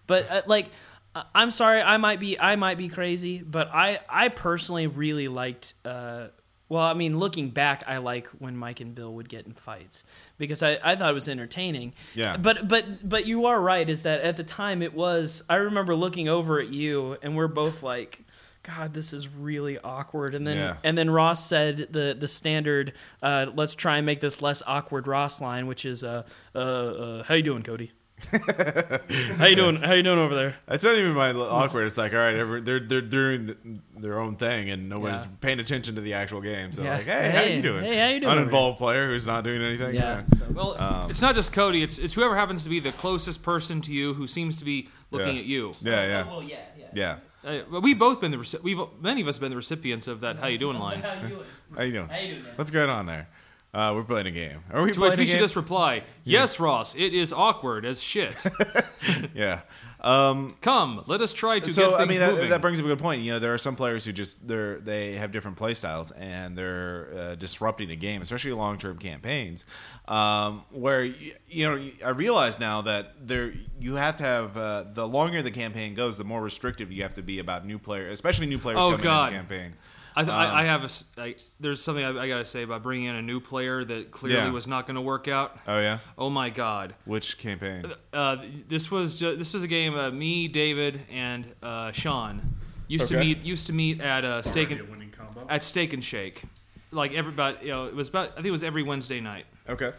But uh, like, I- I'm sorry, I might be I might be crazy, but I I personally really liked. Uh, well, I mean, looking back, I like when Mike and Bill would get in fights because I, I thought it was entertaining. Yeah. But but but you are right. Is that at the time it was? I remember looking over at you, and we're both like, "God, this is really awkward." And then Yeah. and then Ross said the the standard. Uh, Let's try and make this less awkward Ross line, which is, uh, uh, uh, "How you doing, Cody? how you doing? How you doing over there?" It's not even my awkward. It's like, all right, every, they're they're doing th- their own thing, and nobody's Yeah. paying attention to the actual game. So Yeah. like, hey, how Hey, you doing? hey, how you doing over Uninvolved player who's not doing anything. Yeah. so- Well, Um, it's not just Cody. It's it's whoever happens to be the closest person to you who seems to be looking Yeah. at you. yeah, yeah, Well, yeah, yeah. yeah. Uh, well, we've both been the reci- we've many of us have been the recipients of that "How you doing" line. How you doing? How you doing? How you doing? man? What's going on there? Uh, we're playing a game. Are we To which we should just reply, "Yes, Ross, it is awkward as shit. yeah. Um, Come, let us try to so get I mean that, that brings up a good point. You know, there are some players who just they're they have different play styles and they're uh, disrupting a game, especially long term campaigns. Um, where y- you know I realize now that there you have to have uh, the longer the campaign goes, the more restrictive you have to be about new players, especially new players Oh, coming God. in the campaign. I, th- Um, I, I have a s I there's something I, I got to say about bringing in a new player that clearly Yeah. was not going to work out. Oh yeah, Oh my god. which campaign? Uh, this was ju- this was a game. Uh, me, David, and uh, Sean used to meet used to meet at uh, steak and a combo. at Steak and Shake. Like every about you know it was about I think it was every Wednesday night, Okay,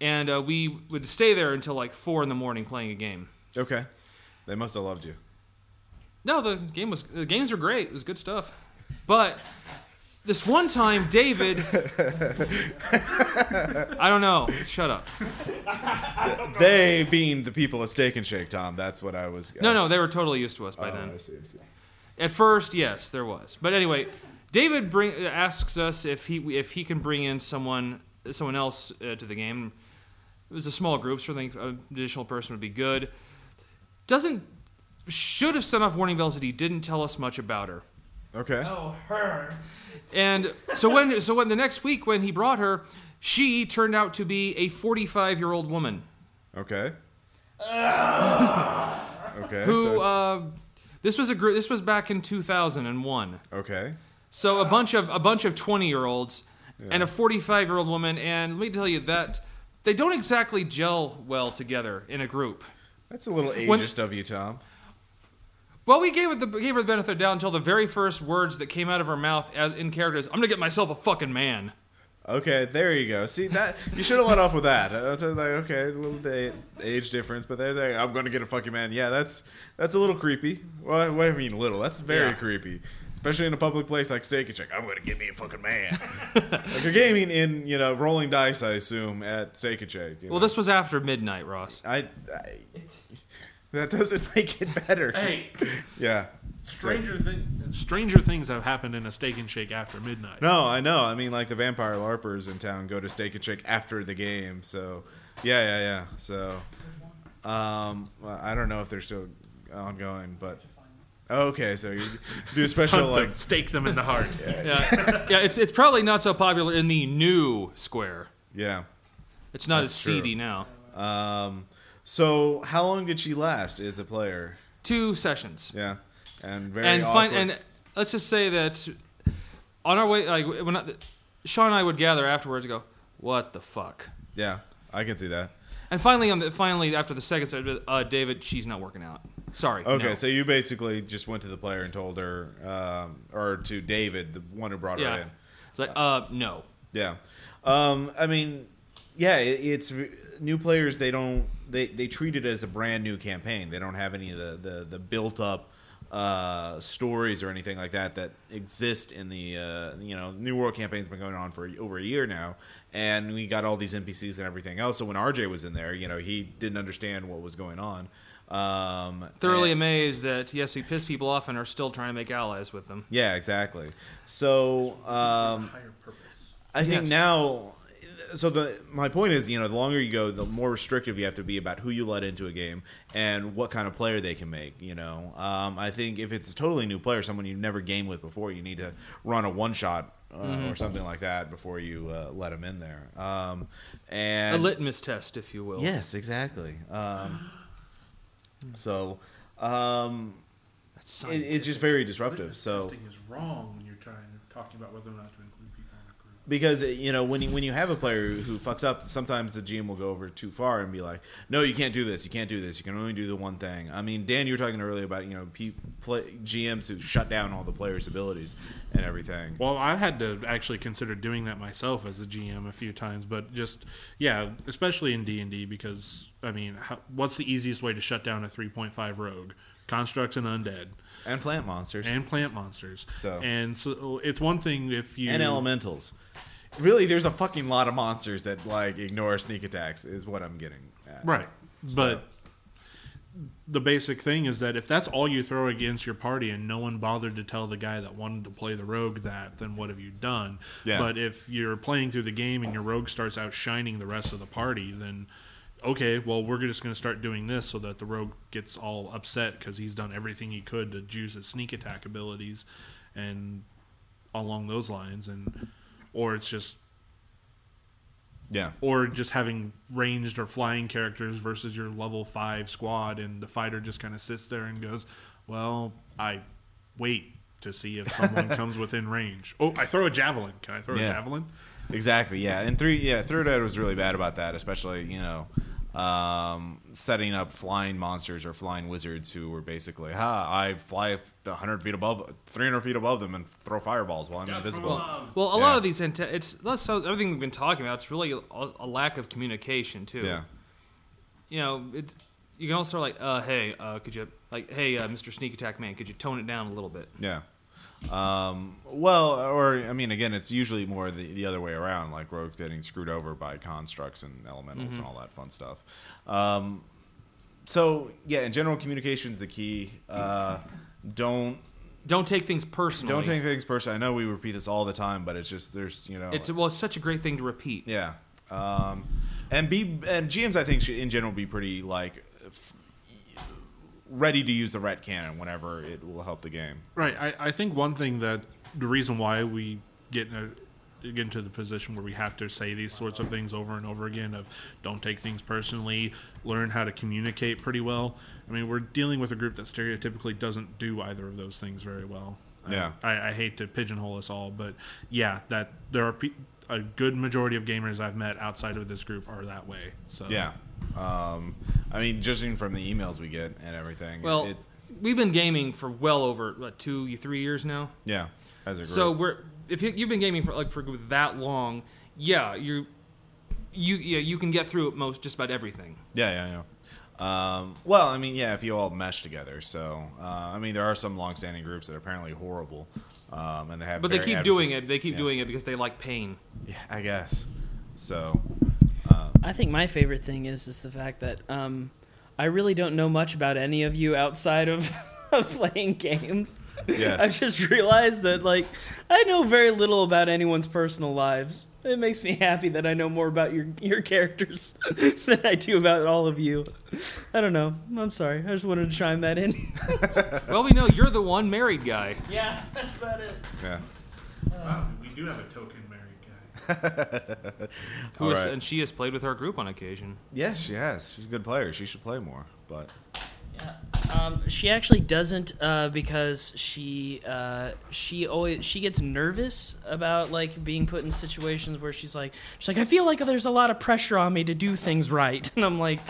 and uh, we would stay there until like four in the morning playing a game. okay, they must have loved you. No, the game was the games were great. It was good stuff, but this one time, David. I don't know. Shut up. They being the people at Steak and Shake, Tom. That's what I was. No, no, they were totally used to us by Oh, then. I see, I see. At first, yes, there was. But anyway, David bring, asks us if he if he can bring in someone someone else uh, to the game. It was a small group, so I think an additional person would be good. Doesn't should have sent off warning bells that he didn't tell us much about her. Okay. Oh, her. And so when so when the next week when he brought her, she turned out to be a 45 year old woman Okay. okay. who so- uh, this was a group. This was back in 2001. okay. So a bunch of a bunch of 20 year olds and a 45 year old woman, and let me tell you that they don't exactly gel well together in a group. That's a little When- ageist of you, Tom. Well, we gave it the gave her the benefit of the doubt until the very first words that came out of her mouth as in characters. I'm gonna get myself a fucking man. Okay, there you go. See that you should have let off with that. Uh, I was like, okay, a little da- age difference, but there, there. I'm going to get a fucking man. Yeah, that's that's a little creepy. Well, what do you mean, little? That's very Yeah. creepy, especially in a public place like Steak and Shake. I'm going to get me a fucking man. like you're gaming in, you know, rolling dice. I assume at Steak and Shake. Well, know. this was after midnight, Ross. I, I that doesn't make it better. Hey, Yeah. stranger thing, stranger things have happened in a steak and shake after midnight. No, I know. I mean, like the vampire larpers in town go to Steak and Shake after the game. So, yeah, yeah, yeah. So, um, well, I don't know if they're still ongoing, but okay. So you do a special like them, stake them in the heart. Yeah, yeah. It's it's probably not so popular in the new square. yeah. It's not That's as true. seedy now. Um, so how long did she last as a player? Two sessions. Yeah, and very and awkward. and let's just say that on our way, like when I, Sean and I would gather afterwards, and go, "What the fuck?" yeah, I can see that. And finally, on the finally after the second set, uh, David, she's not working out. Sorry. Okay, no. so you basically just went to the player and told her, um, or to David, the one who brought her in. it's like, uh, no. Yeah, um, I mean, yeah, it, it's new players. They don't they they treat it as a brand new campaign. They don't have any of the the, the built up uh, stories or anything like that that exist in the uh, you know New World campaign's been going on for over a year now, and we got all these NPCs and everything else. So when RJ was in there, you know, he didn't understand what was going on. Um, Thoroughly and- amazed that yes, we piss people off and are still trying to make allies with them. yeah, exactly. So um, Higher purpose. I think Yes. now so the my point is, you know, the longer you go, the more restrictive you have to be about who you let into a game and what kind of player they can make. You know, um, I think if it's a totally new player, someone you've never gamed with before, you need to run a one shot. Uh, Or something like that before you uh, let them in there, um, and a litmus test, if you will. Yes, exactly. Um, so um, That's it, it's just very disruptive. Litmus So testing is wrong when you're trying talking about whether or not to include people in a group. Because you know when you, when you have a player who fucks up, sometimes the GM will go over too far and be like, "No, you can't do this. You can't do this. You can only do the one thing." I mean, Dan, you were talking earlier about you know pe- play, GMs who shut down all the players' abilities and everything. Well, I had to actually consider doing that myself as a GM a few times, but just yeah, especially in D and D because I mean, how, what's the easiest way to shut down a 3.5 rogue? Constructs and undead And plant monsters and plant monsters. So- and so it's one thing if you and elementals. Really, there's a fucking lot of monsters that like ignore sneak attacks. Is what I'm getting at. right, but. The basic thing is that if that's all you throw against your party and no one bothered to tell the guy that wanted to play the rogue that, then what have you done? Yeah. But if you're playing through the game and your rogue starts outshining the rest of the party, then okay, well, we're just going to start doing this so that the rogue gets all upset because he's done everything he could to juice his sneak attack abilities and along those lines. And or it's just Yeah. or just having ranged or flying characters versus your level five squad, and the fighter just kind of sits there and goes, "Well, I wait to see if someone comes within range. Oh, I throw a javelin. Can I throw Yeah. a javelin? Exactly. Yeah, and three. Yeah, third ed was really bad about that, especially you know, um, setting up flying monsters or flying wizards who were basically, ha, I fly hundred feet above, three hundred feet above them and throw fireballs while I'm invisible. Well, a Yeah. lot of these, ante- it's that's how everything we've been talking about. It's really a, a lack of communication too. Yeah. You know, it. You can also like, uh, hey, uh, could you like, hey, uh, Mr. Sneak Attack Man, could you tone it down a little bit? Yeah. Um, well, or I mean, again, it's usually more the, the other way around, like rogues getting screwed over by constructs and elementals and all that fun stuff. Um, so yeah, in general, communication's the key. Uh, don't Don't take things personally. don't take things personally. I know we repeat this all the time, but it's just there's you know It's well, it's such a great thing to repeat. yeah, um, and be and GMs I think should in general be pretty like f- ready to use the ret cannon whenever it will help the game. Right. I, I think one thing that the reason why we get in a, get into the position where we have to say these sorts of things over and over again of don't take things personally, learn how to communicate pretty well. I mean, we're dealing with a group that stereotypically doesn't do either of those things very well. Yeah. I, I hate to pigeonhole us all, but yeah, that there are pe- a good majority of gamers I've met outside of this group are that way. So Yeah. Um, I mean, judging from the emails we get and everything. Well, it, we've been gaming for well over what two, three years now. yeah, as a group. So we're if you, you've been gaming for like for that long, yeah, you you yeah you can get through it most just about everything. yeah, yeah, yeah. Um, well, I mean, yeah, if you all mesh together. So, uh, I mean, there are some long-standing groups that are apparently horrible, um, and they have. But they keep adversar- doing it. They keep yeah. doing it because they like pain. Yeah, I guess. So, I think my favorite thing is is the fact that um, I really don't know much about any of you outside of, of playing games. Yes. I've just realized that like I know very little about anyone's personal lives. It makes me happy that I know more about your your characters than I do about all of you. I don't know. I'm sorry. I just wanted to chime that in. well, we know you're the one married guy. yeah, that's about it. yeah. Wow, we do have a token married guy. Who All is- right. and she has played with our group on occasion. Yes, she has. She's a good player. She should play more. But Um, she actually doesn't uh, because she uh, she always she gets nervous about like being put in situations where she's like she's like I feel like there's a lot of pressure on me to do things right. And I'm like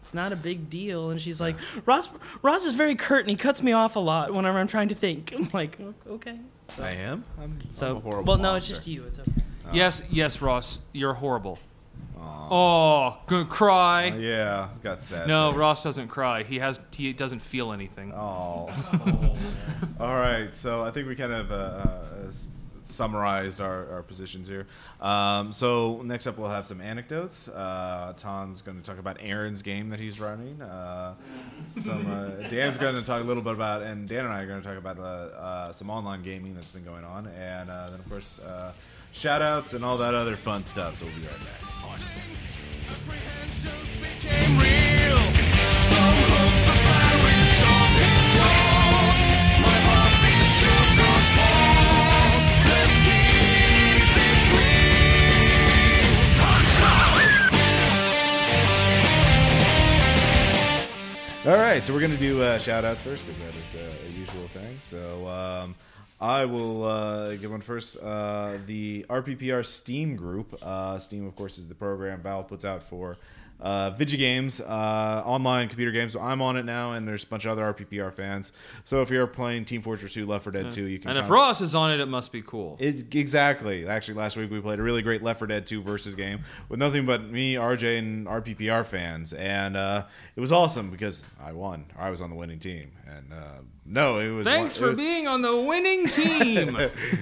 it's not a big deal. And she's like Ross Ross is very curt and he cuts me off a lot whenever I'm trying to think. I'm like okay. I am. I'm, so I'm a horrible. well no it's just you. It's okay. Yes, yes, Ross, you're horrible. Oh, gonna cry. Yeah, got sad. No, face. Ross doesn't cry. He has he doesn't feel anything. Oh. All right. So I think we kind of uh, uh, summarized our, our positions here. Um, so next up, we'll have some anecdotes. Uh, Tom's going to talk about Aaron's game that he's running. Uh, some uh, Dan's going to talk a little bit about, and Dan and I are going to talk about uh, uh, some online gaming that's been going on, and uh, then of course uh, shout outs and all that other fun stuff. So we'll be right back. All right, so we're going to do uh, shout outs first because that is the usual thing. So um, I will uh, give one first. Uh, the RPPR Steam group. Uh, Steam, of course, is the program Valve puts out for uh, video games, uh, online computer games. I'm on it now, and there's a bunch of other RPPR fans. So if you're playing Team Fortress 2, Left 4 Dead 2, you can. And if Ross is on it, it must be cool. it, exactly. Actually, last week we played a really great Left 4 Dead 2 versus game with nothing but me, RJ, and RPPR fans, and uh, it was awesome because I won. I was on the winning team, and uh, no, it was. Thanks it for was- being on the winning team.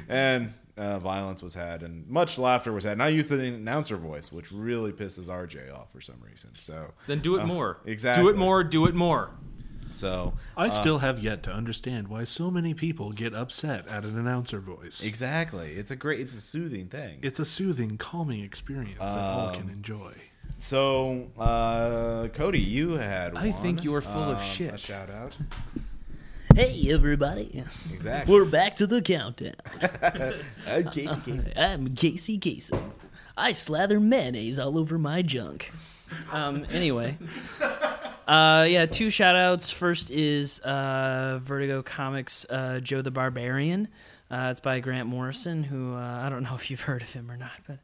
and uh, violence was had, and much laughter was had. And I used the announcer voice, which really pisses RJ off for some reason. So, then do it Uh, more. exactly. Do it more. Do it more. so I still have yet to understand why so many people get upset at an announcer voice. exactly, it's a great, it's a soothing thing. It's a soothing, calming experience that all can enjoy. So, uh, Cody, you had. I one. think you are full of Um, shit. A shout out. Hey everybody, Exactly. we're back to the countdown. Uh, Casey, Casey. I'm Casey Kasem. I slather mayonnaise all over my junk. Um, anyway, uh, yeah, two shout outs. First is uh, Vertigo Comics uh, Joe the Barbarian. Uh, it's by Grant Morrison, who uh, I don't know if you've heard of him or not, but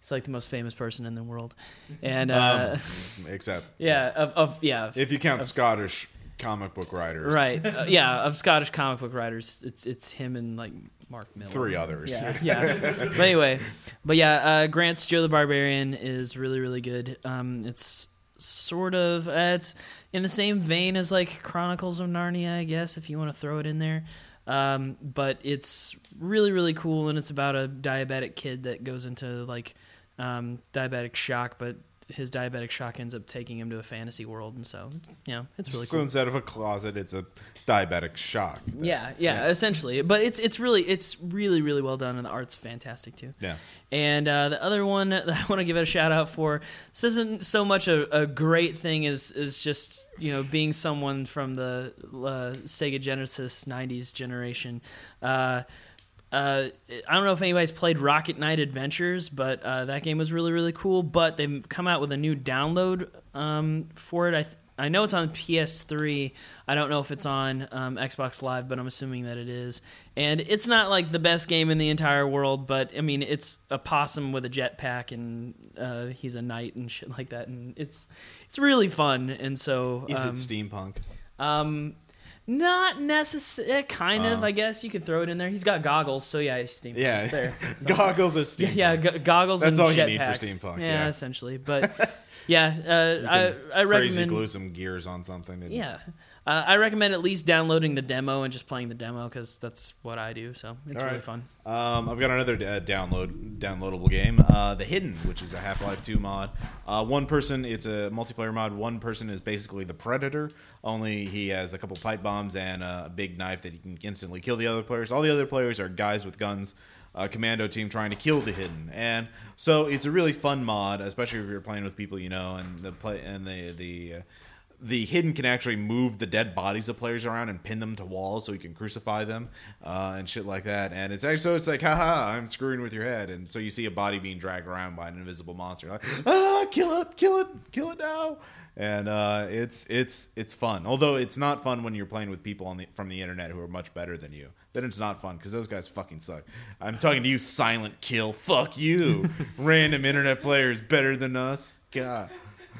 he's like the most famous person in the world. And uh, Um, except yeah, of, of yeah, if you count Scottish comic book writers, right, uh, yeah, of Scottish comic book writers, it's it's him and like Mark Millar. Three others. Yeah, yeah. but anyway, but yeah, uh, Grant's Joe the Barbarian is really, really good. Um, it's sort of uh, it's in the same vein as like Chronicles of Narnia, I guess, if you want to throw it in there. Um, but it's really, really cool, and it's about a diabetic kid that goes into like um, diabetic shock, but his diabetic shock ends up taking him to a fantasy world, and so you know, it's really so cool. instead of a closet, it's a diabetic shock. Yeah, yeah, essentially. But it's it's really it's really really well done, and the art's fantastic too. Yeah. And uh, the other one that I want to give it a shout out for. This isn't so much a, a great thing as is just you know being someone from the uh, Sega Genesis '90s generation. Uh, uh, I don't know if anybody's played Rocket Knight Adventures, but uh, that game was really really cool. But they've come out with a new download um, for it. I th- I know it's on PS3. I don't know if it's on um, Xbox Live, but I'm assuming that it is. And it's not like the best game in the entire world, but I mean, it's a possum with a jetpack, and uh, he's a knight and shit like that, and it's it's really fun. And so, Is um, it steampunk? um, not necessarily. Kind of, Uh. I guess you could throw it in there. He's got goggles, so yeah, he's steampunk. Yeah. there. So- Goggles is yeah, steampunk. yeah, go- goggles That's all you need for steampunk, Yeah, yeah. essentially. But yeah, uh, I I crazy recommend. glue some gears on something. And Yeah, uh, I recommend at least downloading the demo and just playing the demo because that's what I do. So it's All really right. fun. Um, I've got another uh, download downloadable game, uh, The Hidden, which is a Half Life Two mod. Uh, one person, it's a multiplayer mod. One person is basically the Predator, only he has a couple pipe bombs and a big knife that he can instantly kill the other players. All the other players are guys with guns. A commando team trying to kill the hidden, and so it's a really fun mod, especially if you're playing with people you know, and the play and the the uh, the hidden can actually move the dead bodies of players around and pin them to walls so you can crucify them uh, and shit like that. And it's actually so it's like, haha, I'm screwing with your head. And so you see a body being dragged around by an invisible monster, like, ah, kill it, kill it, kill it now. And uh, it's it's it's fun. Although it's not fun when you're playing with people on the, from the internet who are much better than you. Then it's not fun because those guys fucking suck. I'm talking to you, Silent Kill. Fuck you, random internet players better than us. God.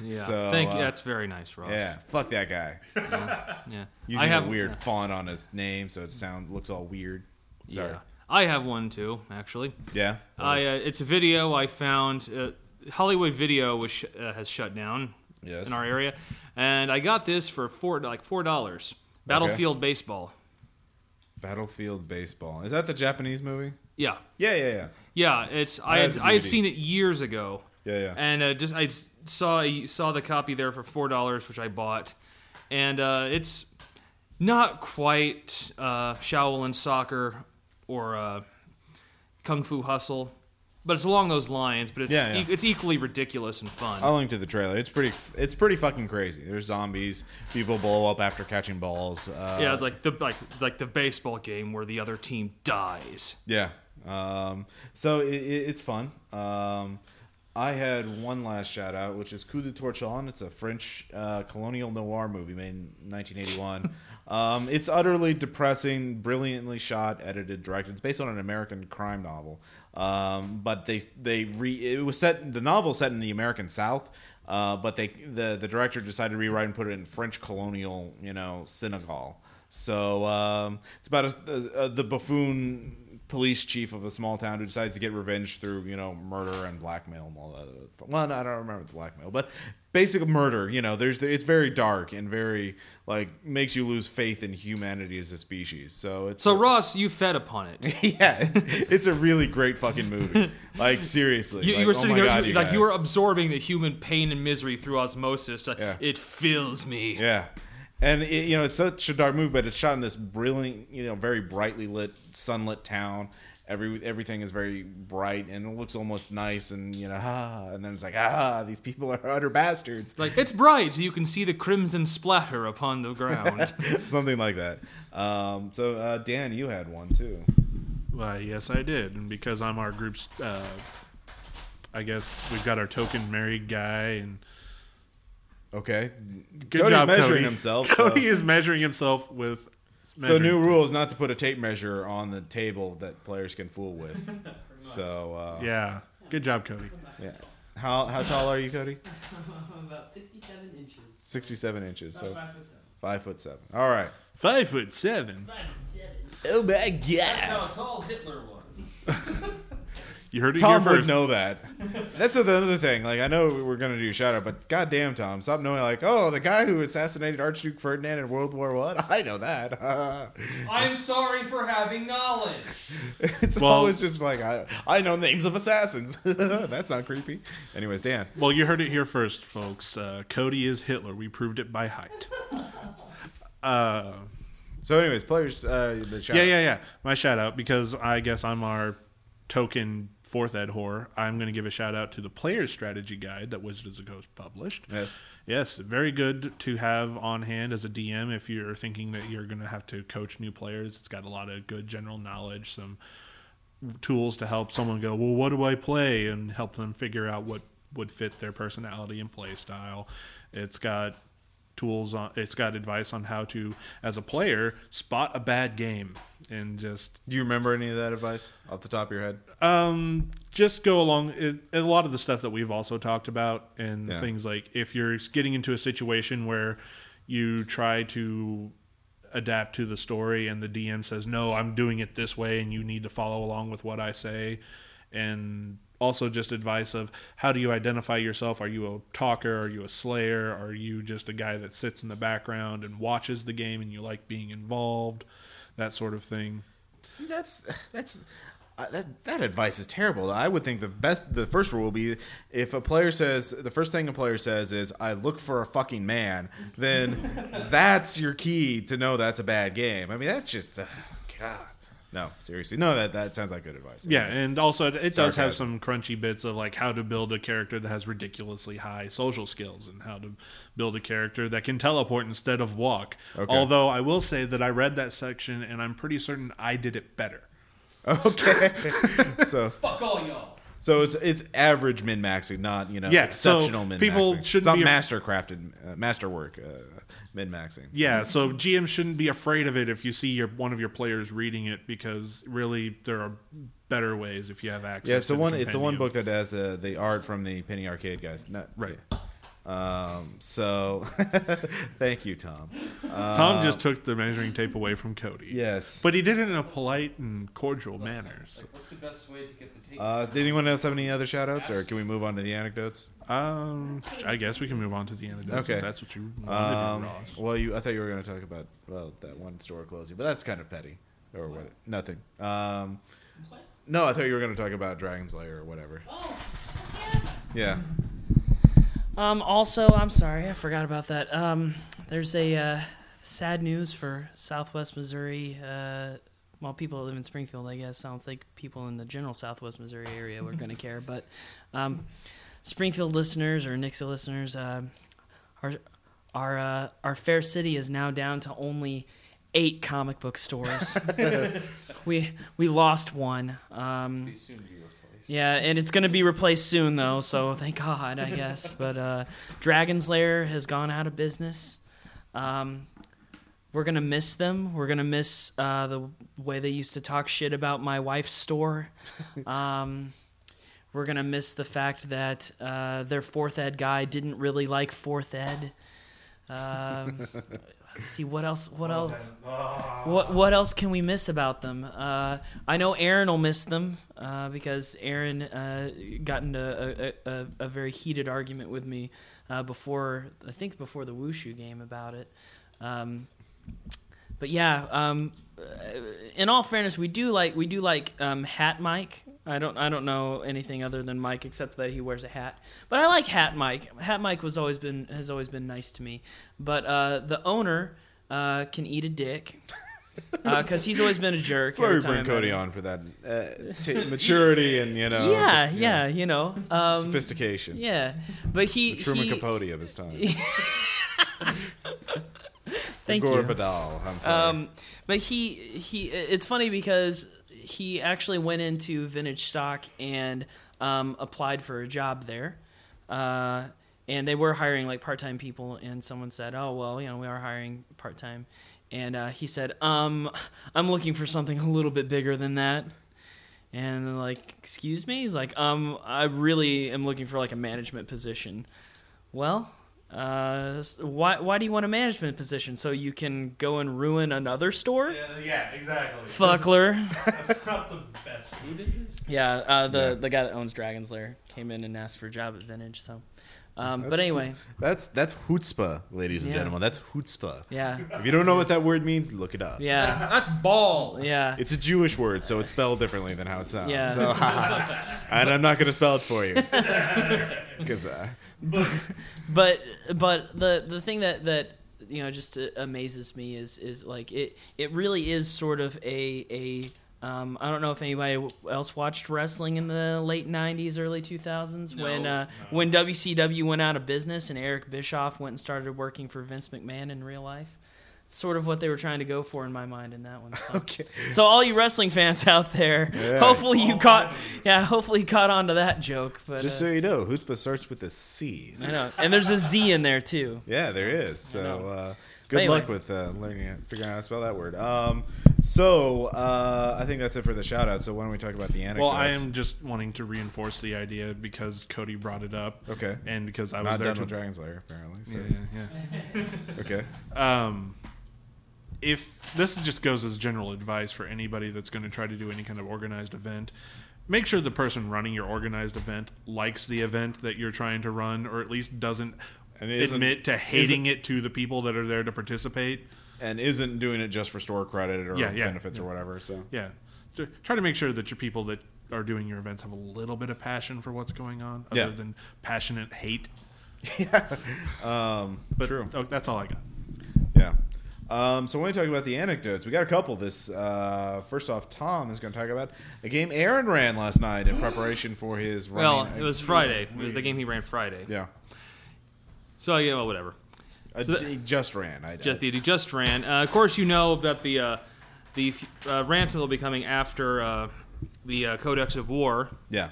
Yeah, So, thank uh, you. That's very nice, Ross. Yeah, fuck that guy. yeah. Using I have a weird font on his name, so it sound looks all weird. Sorry. Yeah, I have one too. Actually, Yeah. I uh, it's a video I found. Uh, Hollywood Video was sh- uh, has shut down Yes. in our area, and I got this for four like four dollars. Battlefield Baseball. Battlefield Baseball. Is that the Japanese movie? Yeah, Yeah, yeah, yeah, yeah. It's I had I had seen it years ago. Yeah, yeah. and uh, just I saw saw the copy there for four dollars, which I bought, and uh, it's not quite uh, Shaolin Soccer or uh, Kung Fu Hustle, but it's along those lines. But it's Yeah, yeah. e- it's equally ridiculous and fun. I'll link to the trailer. It's pretty. It's pretty fucking crazy. There's zombies. People blow up after catching balls. Uh, yeah, it's like the like like the baseball game where the other team dies. Yeah. Um, so it, it, it's fun. Um, I had one last shout out, which is Coup de Torchon. It's a French uh, colonial noir movie made in 1981. um, it's utterly depressing, brilliantly shot, edited, directed. It's based on an American crime novel. Um, but they they re it was set the novel set in the American South. Uh, but they the the director decided to rewrite and put it in French colonial, you know, Senegal. So um, it's about a, a, a, the buffoon police chief of a small town who decides to get revenge through you know murder and blackmail and all that. Well, no, I don't remember the blackmail, but basic murder. You know, there's it's very dark and very like makes you lose faith in humanity as a species. So it's So Ross, you fed upon it. yeah, it's, it's a really great fucking movie. Like seriously, You, like, you were oh sitting there, God, you- you like you were absorbing the human pain and misery through osmosis. Like, Yeah. It fills me. Yeah. And it, you know it's such a dark movie, but it's shot in this brilliant, you know, very brightly lit, sunlit town. Every everything is very bright and it looks almost nice, and you know, ah, and then it's like, ah, these people are utter bastards, Like it's bright, so you can see the crimson splatter upon the ground. something like that. Um, so uh, Dan, you had one too. Why, yes, I did. And because I'm our group's, uh, I guess we've got our token married guy, and Okay, good Cody's job, measuring Cody. himself. Cody so. is measuring himself with. So new tape. rule is not to put a tape measure on the table that players can fool with. So uh, Yeah, good job, Cody. yeah. How how tall are you, Cody? About 67 inches. Sixty-seven inches. So Five foot seven. five foot seven. All right. Five foot seven. Five foot seven. Oh my god. That's how tall Hitler was. You heard it Tom here would know that. That's another thing. Like I know we're gonna do a shout out, but goddamn, Tom, stop knowing. Like, oh, the guy who assassinated Archduke Ferdinand in World War One. I know that. I'm sorry for having knowledge. it's Well- always just like I, I know names of assassins. That's not creepy. Anyways, Dan. Well, you heard it here first, folks. Uh, Cody is Hitler. We proved it by height. Uh, So, anyways, players. Uh, the shout yeah, out. yeah, yeah. My shout out because I guess I'm our token fourth ed whore. I'm going to give a shout out to the player's strategy guide that Wizards of the Coast published. Yes. Yes, very good to have on hand as a DM if you're thinking that you're going to have to coach new players. It's got a lot of good general knowledge, some tools to help someone go, well, what do I play? And help them figure out what would fit their personality and play style. It's got tools on it's got advice on how to as a player spot a bad game and just Do you remember any of that advice off the top of your head? um, just go along. It, a lot of the stuff that we've also talked about, and Yeah. things like if you're getting into a situation where you try to adapt to the story, and the DM says, "No, I'm doing it this way, and you need to follow along with what I say," and also just advice of how do you identify yourself? Are you a talker? Are you a slayer? Are you just a guy that sits in the background and watches the game, and you like being involved? That sort of thing. See, that's that's uh, that that advice is terrible. I would think the best, the first rule will be if a player says the first thing a player says is "I look for a fucking man," then that's your key to know that's a bad game. I mean, that's just uh, God. No, seriously, no. That that sounds like good advice. Yeah, and also it, it does have some crunchy bits of like how to build a character that has ridiculously high social skills and how to build a character that can teleport instead of walk. Okay. Although I will say that I read that section and I'm pretty certain I did it better. okay. so Fuck all y'all. so it's it's average min maxing, not you know Yeah, so exceptional min maxing. people It's shouldn't not be af- master crafted uh, masterwork uh, min maxing. Yeah, so GM shouldn't be afraid of it if you see your one of your players reading it because really there are better ways if you have access. Yeah, it's the one. It's the one book that has the the art from the Penny Arcade guys. Not, Right. Um. So, thank you, Tom. Uh, Tom just took the measuring tape away from Cody. Yes. But he did it in a polite and cordial manner. So. What's the best way to get the tape? Uh, did anyone else have any other shout outs, or can we move on to the anecdotes? Um, I guess we can move on to the anecdotes Okay. if that's what you want to Um, do, Ross. well, you. I thought you were going to talk about well that one store closing, but that's kind of petty, or what? Nothing. Um, No, I thought you were going to talk about Dragon's Lair or whatever. Oh, yeah. Um, also, I'm sorry, I forgot about that. Um, there's a uh, sad news for Southwest Missouri. Uh, well, people that live in Springfield, I guess. I don't think people in the general Southwest Missouri area were going to care, but um, Springfield listeners or Nixa listeners, uh, our our uh, our fair city is now down to only eight comic book stores. we we lost one. Um, yeah, and it's going to be replaced soon, though. So thank God, I guess. But uh, Dragon's Lair has gone out of business. Um, we're gonna miss them. We're gonna miss uh, the way they used to talk shit about my wife's store. Um, we're gonna miss the fact that uh, their fourth ed guy didn't really like fourth ed. Um, let's see what else. What else? What what else can we miss about them? Uh, I know Aaron will miss them uh, because Aaron uh, got into a, a, a, a very heated argument with me uh, before I think before the Wushu game about it. Um, but yeah, um, uh, in all fairness, we do like we do like um, Hat Mike. I don't I don't know anything other than Mike except that he wears a hat. But I like Hat Mike. Hat Mike was always been has always been nice to me. But uh, the owner uh, can eat a dick because he's always been a jerk. That's why we bring Cody on for that uh, t- maturity and you know, Yeah, you yeah, know, you know. Um, sophistication. yeah, but he The Truman he, Capote of his time. Thank Gore you. Vidal. I'm sorry. Um, but he he it's funny because he actually went into vintage stock and um, applied for a job there. Uh, and they were hiring like part-time people and someone said, "Oh, well, you know, we are hiring part-time." And uh, he said, "Um, I'm looking for something a little bit bigger than that." And they're like, "Excuse me?" He's like, "Um, I really am looking for like a management position." Well, uh, why why do you want a management position so you can go and ruin another store? Yeah, yeah, exactly. Fuckler. That's not the best. Who did this? Yeah, uh, the Yeah. the guy that owns Dragon's Lair came in and asked for a job at Vintage. So, um, but That's anyway, that's that's chutzpah, ladies and Yeah. gentlemen. That's chutzpah. yeah, If you don't know what that word means, look it up. yeah, That's balls. yeah. It's a Jewish word, so it's spelled differently than how it sounds. Yeah. So, and I'm not going to spell it for you. Because uh, but but the the thing that that you know just uh, amazes me is is like it it really is sort of a a um, I don't know if anybody else watched wrestling in the late '90s, early 2000s when uh, when WCW went out of business and Eric Bischoff went and started working for Vince McMahon in real life. It's sort of what they were trying to go for in my mind in that one. So. okay. So all you wrestling fans out there, Yeah. hopefully you caught, yeah, hopefully you caught on to that joke. But Just uh, so you know, chutzpah starts with a C. I know, and there's a Z in there too. Yeah, there is. So uh, good Anyway. luck with uh, learning it, figuring out how to spell that word. Um, so uh, I think that's it for the shout out. So why don't we talk about the anecdotes? Well, I am just wanting to reinforce the idea because Cody brought it up. Okay. And because I was not there done to. with Dragon's Lair, apparently. So. yeah, yeah, yeah. Okay. um, if this just goes as general advice for anybody that's going to try to do any kind of organized event, make sure the person running your organized event likes the event that you're trying to run, or at least doesn't admit to hating it to the people that are there to participate. And isn't doing it just for store credit or Yeah, yeah, benefits or whatever. So Yeah, try to make sure that your people that are doing your events have a little bit of passion for what's going on, other Yeah. than passionate hate. um, But true. oh, that's all I got. Yeah. Um, so when we talk about the anecdotes, we got a couple. This uh, first off, Tom is going to talk about a game Aaron ran last night in preparation for his. Well, it was Friday. It was the game he ran Friday. yeah. So yeah, well, whatever. Uh, So that- he just ran. I, Just he just ran. Uh, of course, you know that the uh, the uh, ransom will be coming after uh, the uh, Codex of War. yeah.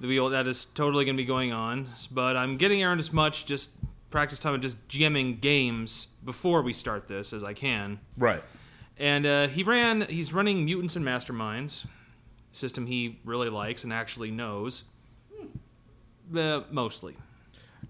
The that is totally going to be going on. But I'm getting Aaron as much just practice time and just GMing games before we start this as I can. Right. And uh, he ran. He's running Mutants and Masterminds, system he really likes and actually knows. Uh, mostly.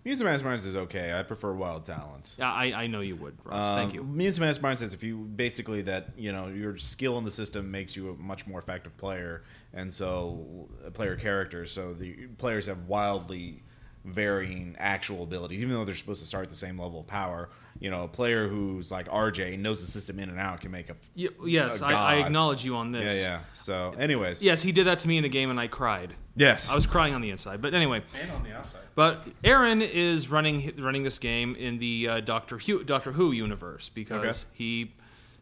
Mutants and Masterminds is okay. I prefer Wild Talents. Yeah, I, I know you would, Ross. Thank Um, you. Mutants and Masterminds says if you basically that you know your skill in the system makes you a much more effective player, and so a player character. So the players have wildly varying actual abilities, even though they're supposed to start at the same level of power. you know a player who's like RJ knows the system in and out can make a Y- yes, a I, I god. acknowledge you on this. yeah yeah. So, anyways, Yes, he did that to me in a game, and I cried. yes, I was crying on the inside, but anyway. And on the outside. But Aaron is running running this game in the uh, Doctor Who, Doctor Who universe because Okay. he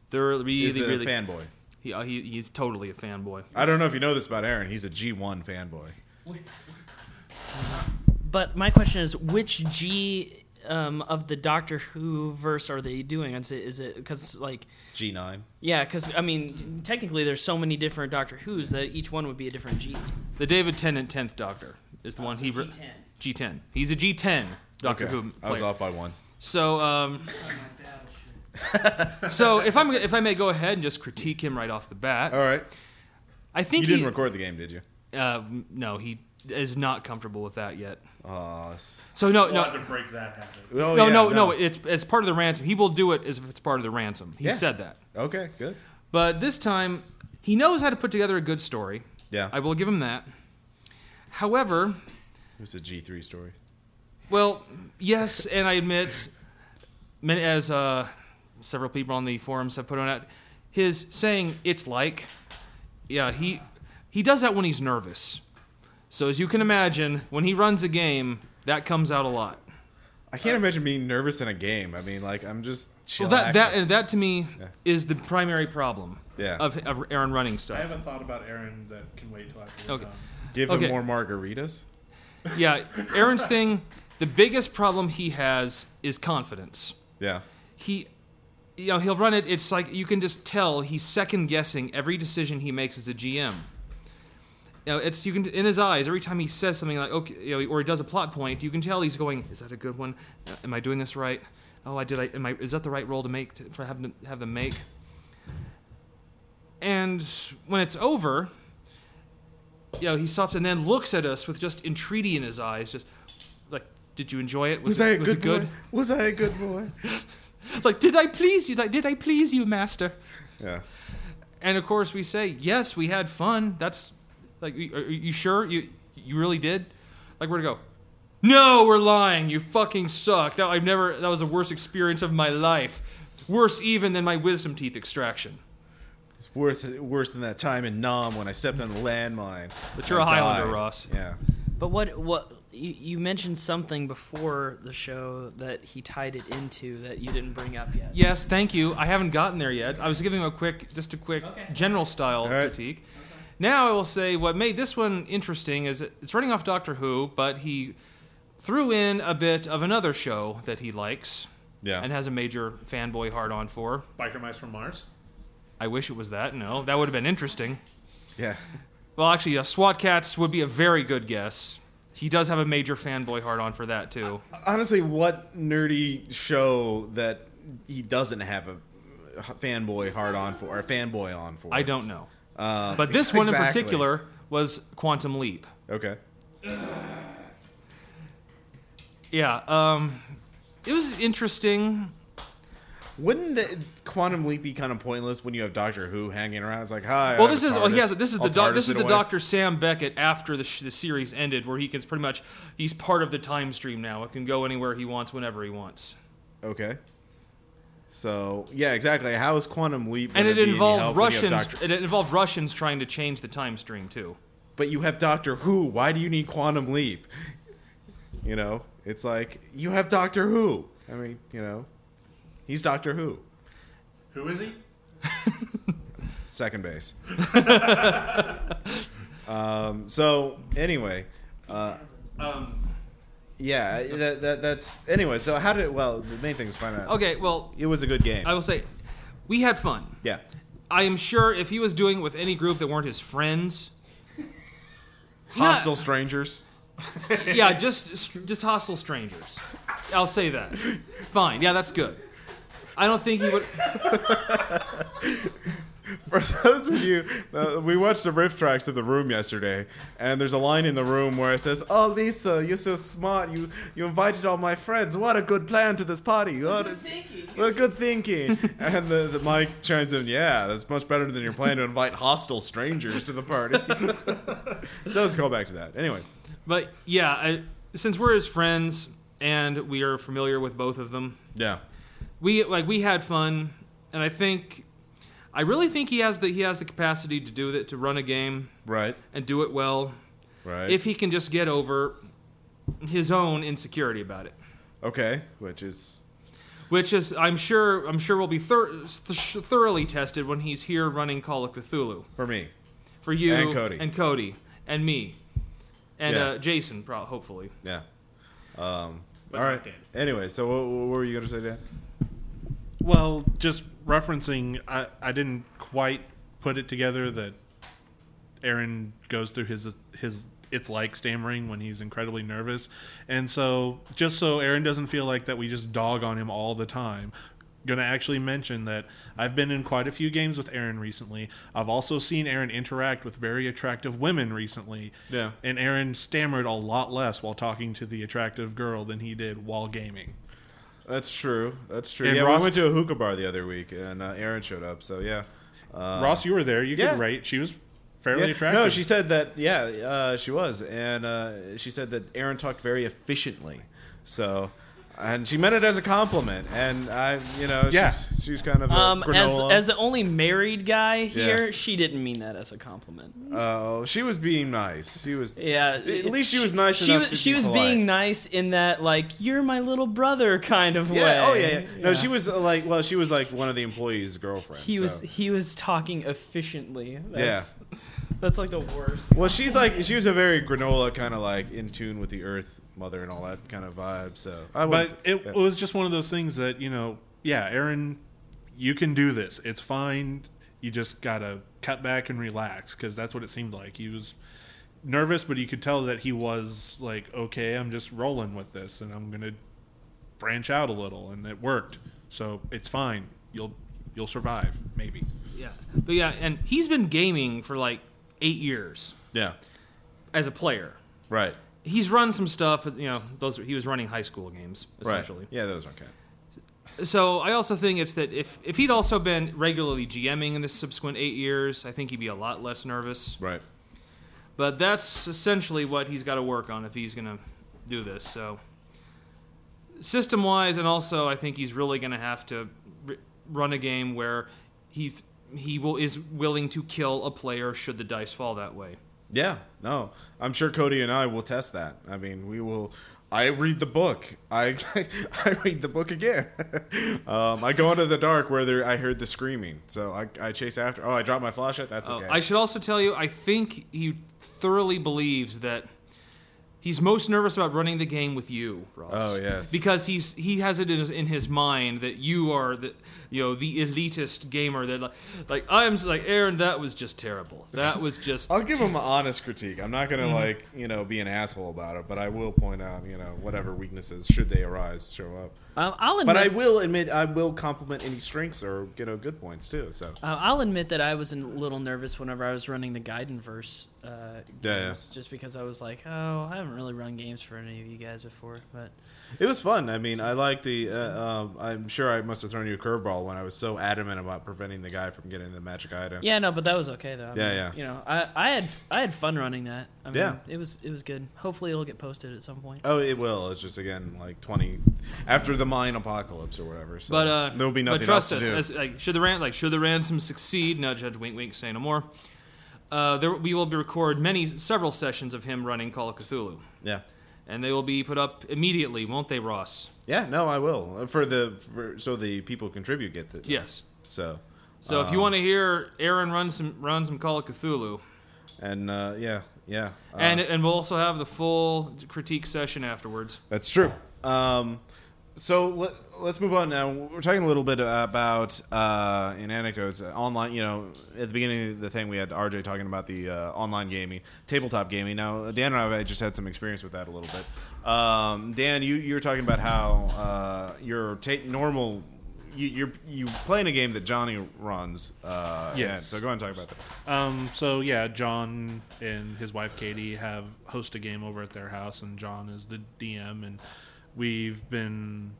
thoroughly he's really a really fanboy. he, uh, he he's totally a fanboy. I don't know if you know this about Aaron. He's a G1 fanboy. But my question is, which G um, of the Doctor Who verse are they doing? Is it is it because like G9. yeah? Because I mean, technically, there's so many different Doctor Who's that each one would be a different G. The David Tennant tenth Doctor is the one he re- G10. He's a G10 Doctor Okay. Who I was off by one. So um, so if I'm if I may go ahead and just critique him right off the bat, All right. I think You didn't he, record the game, did you? uh, no, he is not comfortable with that yet. Oh, s- So no, We'll no, have to break that habit. oh, no, yeah, no, no, It's as part of the ransom. He will do it as if it's part of the ransom. He Yeah. said that. Okay, good. But this time, he knows how to put together a good story. Yeah. I will give him that. However, It's a G3 story. well, yes, and I admit, as uh, several people on the forums have put on it, his saying "it's like," yeah, he he does that when he's nervous. So as you can imagine, when he runs a game, that comes out a lot. I can't imagine being nervous in a game. I mean, like, I'm just Well, that that that to me Yeah. is the primary problem Yeah. of, of Aaron running stuff. I have a thought about Aaron that can wait till after we're Okay. done. Give okay. him more margaritas. Yeah, Aaron's thing, the biggest problem he has is confidence. Yeah. He, you know, he'll run it. It's like you can just tell he's second guessing every decision he makes as a GM. You know, it's you can in his eyes every time he says something like okay, you know, or he does a plot point. You can tell he's going, "Is that a good one? Uh, Am I doing this right? Oh, I did. I am I? Is that the right role to make to, for having to have them make?" And when it's over, you know, he stops and then looks at us with just entreaty in his eyes, just like, "Did you enjoy it? Was, it, I a was good, it good? boy? Was I a good boy? Like, did I please you? Like, did I please you, master?" yeah. And of course, we say, "Yes, we had fun." That's like, are are you sure you you really did? Like, where to go? No, we're lying. You fucking suck. That I've never. That was the worst experience of my life. Worse even than my wisdom teeth extraction. It's worth worse than that time in Nam when I stepped on a landmine. But you're I a Highlander, died. Ross. Yeah. But what what you, you mentioned something before the show that he tied it into that you didn't bring up yet. Yes, thank you. I haven't gotten there yet. I was giving him a quick, just a quick Okay. general style All right. critique. Now I will say what made this one interesting is it's running off Doctor Who, but he threw in a bit of another show that he likes Yeah. and has a major fanboy hard on for. Biker Mice from Mars. I wish it was that. No, that would have been interesting. yeah. Well, actually, uh, SWAT Kats would be a very good guess. He does have a major fanboy hard on for that too. Honestly, what nerdy show that he doesn't have a fanboy hard on for, or a fanboy on for? I don't know, Uh, but this one in particular was Quantum Leap. Okay. Yeah, um, it was interesting. Wouldn't the Quantum Leap be kind of pointless when you have Doctor Who hanging around? It's like, hi. Well, this is oh, he has this is I'll the doc, this is the. Doctor Sam Beckett after the, sh- the series ended, where he can pretty much he's part of the time stream now. It can go anywhere he wants, whenever he wants, Okay. So yeah, exactly. How is Quantum Leap? and it be involved help when you have Russians. Doctor- It involved Russians trying to change the time stream too. but you have Doctor Who. Why do you need Quantum Leap? You know, it's like you have Doctor Who. I mean, you know, he's Doctor Who. Who is he? Second base. um, so anyway, uh, Um, yeah, that, that that's anyway. So how did well the main thing is find out. Okay, well, it was a good game. I will say, we had fun. yeah, I am sure if he was doing it with any group that weren't his friends, hostile strangers. yeah, just just hostile strangers. I'll say that. Fine, yeah, that's good. I don't think he would. For those of you, uh, we watched the RiffTrax of the room yesterday, and there's a line in the room where it says, "Oh, Lisa, you're so smart. You you invited all my friends. What a good plan to this party. What a, well, good thinking." and the, the Mike chimes in, "Yeah, that's much better than your plan to invite hostile strangers to the party." so let's go back to that. Anyways, But yeah, I, since we're his friends and we are familiar with both of them, yeah, we like we had fun, and I think I really think he has the he has the capacity to do that to run a game Right. and do it well Right. if he can just get over his own insecurity about it. okay, which is Which is, I'm sure, I'm sure will be thor- th- thoroughly tested when he's here running Call of Cthulhu for me. for you And Cody. and Cody and me and Yeah. uh, Jason, pro- hopefully. Yeah. Um, But all not right. Dan. Anyway, so what, what were you going to say, Dan? Well, just referencing, I, I didn't quite put it together that Aaron goes through his his it's like stammering when he's incredibly nervous, and so just so Aaron doesn't feel like that we just dog on him all the time. Going to actually mention that I've been in quite a few games with Aaron recently. I've also seen Aaron interact with very attractive women recently. Yeah. And Aaron stammered a lot less while talking to the attractive girl than he did while gaming. That's true. That's true. And yeah, Ross- we went to a hookah bar the other week, and uh, Aaron showed up. So yeah. Uh, Ross, you were there. You yeah. could rate. She was fairly yeah. attractive. No, she said that. Yeah, uh, she was, and uh, she said that Aaron talked very efficiently. So, and she meant it as a compliment. And I, you know, Yeah. she's, she's kind of a Um, as granola. as the only married guy here, Yeah. she didn't mean that as a compliment. Oh, she was being nice. She was. Yeah, At least she was nice She enough was to she be was polite. being nice in that like you're my little brother kind of way. Oh yeah, yeah. No, she was like. Well, she was like one of the employees' girlfriends. He was he was talking efficiently. That's, that's like the worst. Well, she's like she was a very granola kind of like in tune with the Earth Mother and all that kind of vibe. So I but it yeah. was just one of those things that you know yeah aaron you can do this it's fine you just gotta cut back and relax because that's what it seemed like he was nervous but you could tell that he was like okay i'm just rolling with this and i'm gonna branch out a little and it worked so it's fine you'll you'll survive maybe Yeah, but yeah, and he's been gaming for like eight years yeah. as a player. Right. He's run some stuff, but you know, those he was running high school games essentially. Right. Yeah, those are okay. So I also think it's that if if he'd also been regularly GMing in the subsequent eight years, I think he'd be a lot less nervous. Right. But that's essentially what he's got to work on if he's going to do this. So, system wise, and also I think he's really going to have to r- run a game where he he will is willing to kill a player should the dice fall that way. Yeah. No, I'm sure Cody and I will test that. I mean, we will. I read the book. I I read the book again. um, I go into the dark where there, I heard the screaming, so I, I chase after. Oh, I dropped my flashlight. That's Oh, okay. I should also tell you, I think he thoroughly believes that he's most nervous about running the game with you, Ross. Oh, yes. because he's he has it in his, in his mind that you are the you know the elitist gamer that like like I'm like Aaron. That was just terrible. That was just. I'll give him an honest critique. I'm not gonna like you know be an asshole about it, but I will point out you know whatever weaknesses should they arise show up. Um, I'll admit, But I will admit I will compliment any strengths or you know good points too. So uh, I'll admit that I was a little nervous whenever I was running the Gaidenverse uh, Yeah, yeah. games, just because I was like, oh, I haven't really run games for any of you guys before, but it was fun. I mean, I like the. Uh, um, I'm sure I must have thrown you a curveball when I was so adamant about preventing the guy from getting the magic item. yeah, no, but that was okay though. I Yeah, mean, yeah. You know, I, I had I had fun running that. I mean, Yeah. it was it was good. Hopefully, it'll get posted at some point. Oh, it will. It's just again like 20 after the mine apocalypse or whatever. So But uh, there'll be nothing but trust else us, to do. as, like should the ran like should the ransom succeed? Nudge, nudge, wink, wink. Say no more. Uh, there, we will be record many several sessions of him running Call of Cthulhu, yeah. And they will be put up immediately, won't they, Ross? Yeah, no, I will. Uh, For the for, so the people who contribute get the Yes. So So if you Um, want to hear Aaron run some run some Call of Cthulhu, and uh, yeah, yeah. Uh, and and we'll also have the full critique session afterwards. That's true. Um, so let, let's move on now. We're talking a little bit about uh, in anecdotes uh, online. You know, at the beginning of the thing, we had RJ talking about the uh, online gaming, tabletop gaming. Now, Dan and I just had some experience with that a little bit. Um, Dan, you you were talking about how uh, your ta- normal. You, you're you playing a game that Johnny runs. Uh, Yes. and so go ahead and talk about that. Um, so yeah, John and his wife Katie have host a game over at their house, and John is the DM, and we've been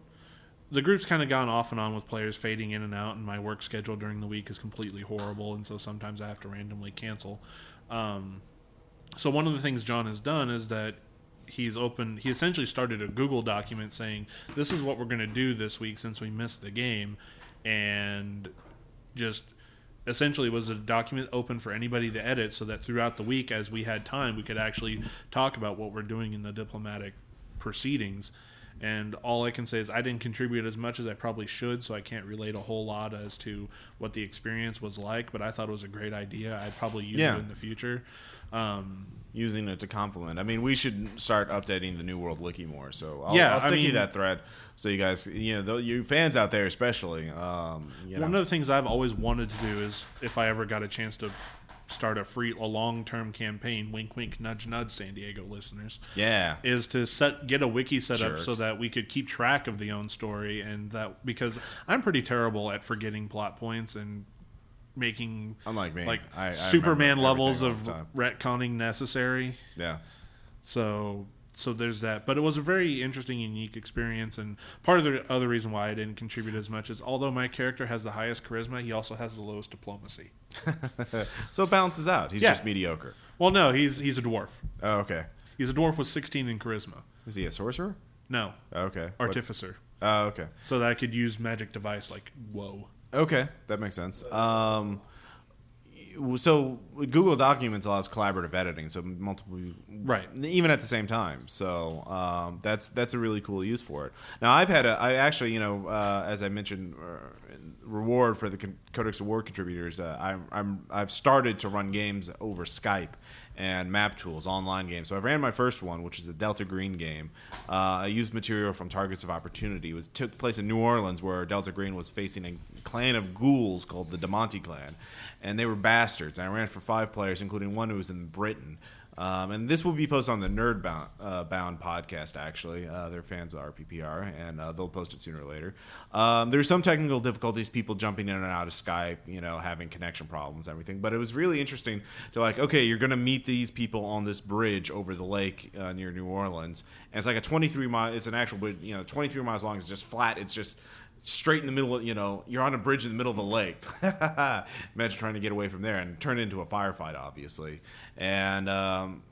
the group's kind of gone off and on with players fading in and out, and my work schedule during the week is completely horrible, and so sometimes I have to randomly cancel. Um, so one of the things John has done is that he's opened. He essentially started a Google document saying, "This is what we're going to do this week since we missed the game," and just essentially was a document open for anybody to edit, so that throughout the week, as we had time, we could actually talk about what we're doing in the diplomatic proceedings. And all I can say is I didn't contribute as much as I probably should, so I can't relate a whole lot as to what the experience was like. But I thought it was a great idea. I'd probably use Yeah. it in the future. Um, using it to complement. I mean, we should start updating the New World Wiki more. So I'll, Yeah, I'll I stick you that thread so you guys, you know, though you fans out there especially. Um, you know. One of the things I've always wanted to do is if I ever got a chance to start a free, a long term campaign, wink, wink, nudge, nudge, San Diego listeners, yeah, is to set get a wiki set up so that we could keep track of the own story and that because I'm pretty terrible at forgetting plot points and making Unlike me. like I- I Superman levels of retconning necessary. yeah. So so there's that. But it was a very interesting, unique experience, and part of the other reason why I didn't contribute as much is although my character has the highest charisma, he also has the lowest diplomacy. So it balances out. He's Yeah. just mediocre. Well, no, he's he's a dwarf. Oh, okay. He's a dwarf with 16 in charisma. Is he a sorcerer? No, Oh, Okay. What- artificer. Oh, okay. So that I could use magic device like whoa. Okay, that makes sense. Um, so Google Documents allows collaborative editing, so multiple Right. even at the same time. So um, that's that's a really cool use for it. Now I've had a I actually you know uh, as I mentioned uh, reward for the Codex Award contributors. Uh, I'm, I'm I've started to run games over Skype and map tools online games. So I ran my first one, which is a Delta Green game. Uh, I used material from Targets of Opportunity. It was took place in New Orleans, where Delta Green was facing a clan of ghouls called the Demonte clan, and they were bastards. And I ran for five players, including one who was in Britain. Um, and this will be posted on the Nerd Bound, uh, Bound podcast. Actually, uh, fans of RPPR, and uh, they'll post it sooner or later. Um, there's some technical difficulties, people jumping in and out of Skype, you know, having connection problems, everything. But it was really interesting to like, okay, you're going to meet these people on this bridge over the lake uh, near New Orleans, and it's like a 23 mile. It's an actual, bridge, you know, 23 miles long. It's just flat. It's just straight in the middle of, you know, you're on a bridge in the middle of a lake. Imagine trying to get away from there and turn into a firefight, obviously. And um,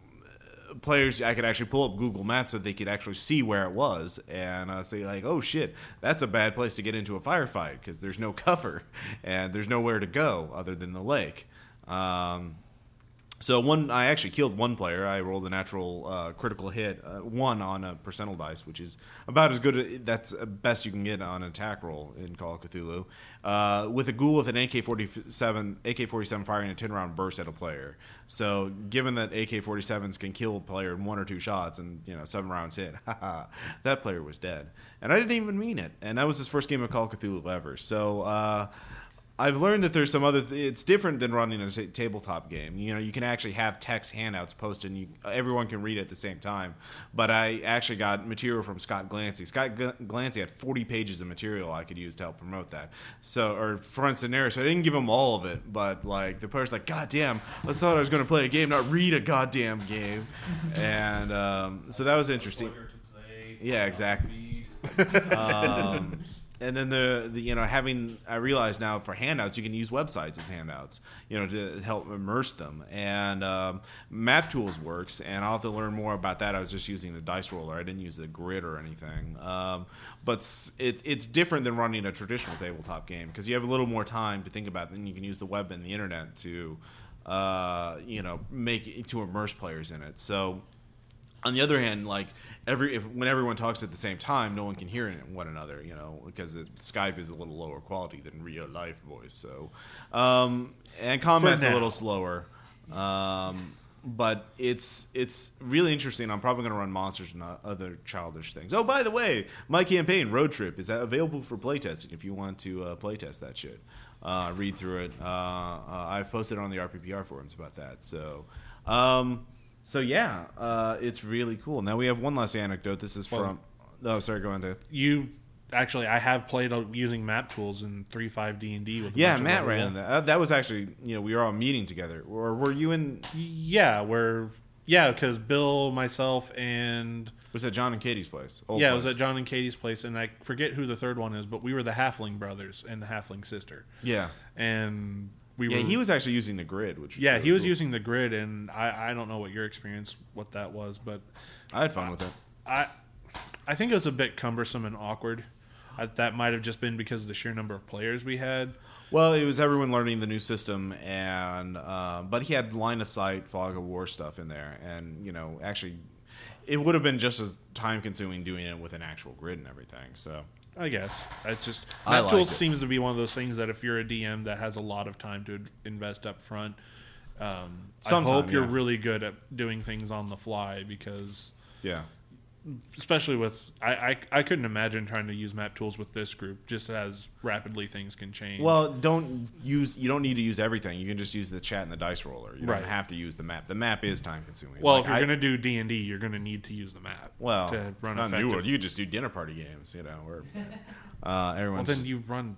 players, I could actually pull up Google Maps so they could actually see where it was and uh, say, like, oh shit, that's a bad place to get into a firefight because there's no cover and there's nowhere to go other than the lake. Um, so one, I actually killed one player. I rolled a natural uh, critical hit, uh, one on a percentile dice, which is about as good. That's best you can get on an attack roll in Call of Cthulhu. Uh, with a ghoul with an AK-47, AK-47 firing a ten round burst at a player. So given that AK-47s can kill a player in one or two shots and you know seven rounds hit, that player was dead. And I didn't even mean it. And that was his first game of Call of Cthulhu ever. So. I've learned that there's some other. Th- it's different than running a tabletop game. You know, you can actually have text handouts posted, and you, everyone can read at the same time. But I actually got material from Scott Glancy. Scott Gl- Glancy had 40 pages of material I could use to help promote that. So, or front scenario. So I didn't give him all of it, but like the person's like, God damn, I thought I was going to play a game, not read a goddamn game. and um, so that was interesting. Yeah, exactly. um, and then the, the you know having I realize now for handouts you can use websites as handouts you know to help immerse them and um, Map Tools works and I'll have to learn more about that. I was just using the dice roller. I didn't use the grid or anything. Um, but s- it, it's different than running a traditional tabletop game because you have a little more time to think about. it, and you can use the web and the internet to uh, you know make to immerse players in it. So on the other hand, like every if when everyone talks at the same time, no one can hear one another, you know, because it, Skype is a little lower quality than real life voice. So, um, and comments a little slower, um, but it's it's really interesting. I'm probably going to run monsters and other childish things. Oh, by the way, my campaign Road Trip is available for playtesting if you want to uh, playtest that shit. Uh, read through it. Uh, uh, I've posted on the RPPR forums about that. So. Um, so yeah, uh, it's really cool. Now we have one last anecdote. This is Well- from. Oh, sorry. Go on to. You actually, I have played uh, using map tools in three five D and D with. Yeah, Matt ran that. Uh, that was actually you know we were all meeting together, or were you in? Yeah, where yeah, because Bill, myself, and Was that John and Katie's place? Old yeah, it was at John and Katie's place, and I forget who the third one is, but we were the Halfling brothers and the Halfling sister, Yeah, and we Yeah, were. he was actually using the grid, which Yeah, really he was cool. using the grid, and I, I don't know what your experience what that was, but I had fun with it. I I think it was a bit cumbersome and awkward. I, that might have just been because of the sheer number of players we had. Well, it was everyone learning the new system, and uh, but he had line of sight fog of war stuff in there, and you know, actually, it would have been just as time consuming doing it with an actual grid and everything. So I guess it's just I Map liked Tools it. seems to be one of those things that if you're a DM that has a lot of time to invest up front, um, I Sometime, hope you're yeah. really good at doing things on the fly because yeah, especially with I, I I couldn't imagine trying to use map tools with this group just as rapidly things can change. Well, don't use. You don't need to use everything. You can just use the chat and the dice roller. You Right. don't have to use the map. The map is time consuming. well, Like, if you're I- gonna do D and D, you're gonna need to use the map. well, to run not new one. You just do dinner party games. You know, where uh, Well, everyone's. then you run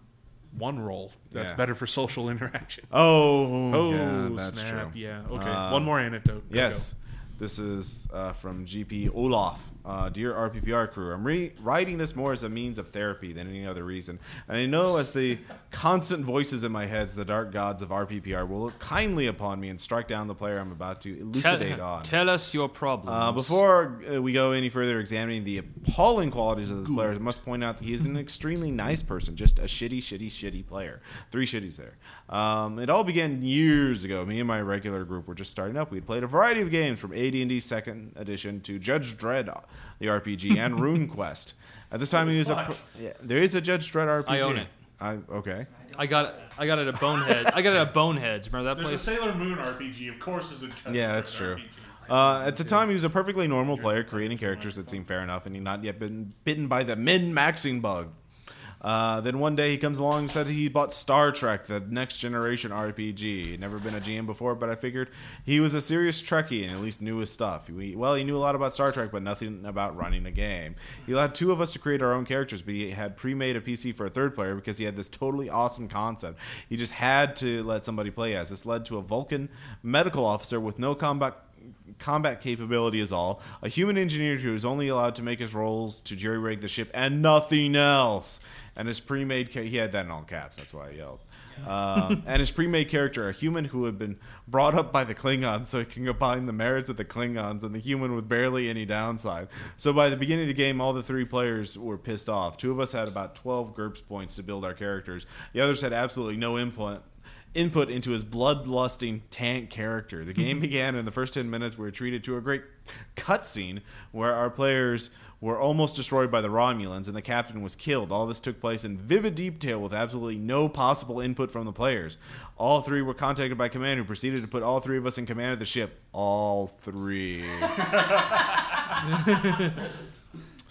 one roll. That's Yeah. better for social interaction. oh, Oh, yeah, that's snap! true. Yeah. Okay. Uh, one more anecdote. Yes. This is uh, from GP Olaf. Uh, Dear RPPR crew, I'm re- writing this more as a means of therapy than any other reason. And I know as the constant voices in my head, the dark gods of RPPR will look kindly upon me and strike down the player I'm about to elucidate Tell, on. tell us your problems. Uh, before uh, we go any further examining the appalling qualities of this player, I must point out that he is an extremely nice person, just a shitty, shitty, shitty player. Three shitties there. Um, it all began years ago. Me and my regular group were just starting up. We'd played a variety of games from AD&D Second Edition to Judge Dredd, the RPG, and Rune Quest. At this time, he was a pro- yeah, there is a Judge Dredd RPG. I own it. I, okay. I got I got it at Bonehead. I got it at Boneheads. Remember that There's a? Sailor Moon RPG, of course, is a Judge Yeah, that's true. Uh, at the time, he was a perfectly normal player, creating characters that seemed fair enough, and he'd not yet been bitten by the min maxing bug. Uh, then one day he comes along and said he bought Star Trek, the next generation RPG. Never been a GM before, but I figured he was a serious Trekkie and at least knew his stuff. We, well, he knew a lot about Star Trek, but nothing about running the game. He allowed two of us to create our own characters, but he had pre-made a PC for a third player because he had this totally awesome concept. He just had to let somebody play as. This led to a Vulcan medical officer with no combat combat capability is all. A human engineer who is only allowed to make his rolls to jerry rig the ship and nothing else. And his pre-made ca- he had that in all caps. That's why I yelled. Um, and his pre-made character, a human who had been brought up by the Klingons, so he can combine the merits of the Klingons and the human with barely any downside. So by the beginning of the game, all the three players were pissed off. Two of us had about twelve GURPS points to build our characters. The others had absolutely no input input into his bloodlusting tank character. The game began in the first 10 minutes. We were treated to a great cutscene where our players were almost destroyed by the Romulans and the captain was killed. All this took place in vivid detail with absolutely no possible input from the players. All three were contacted by command who proceeded to put all three of us in command of the ship. All three.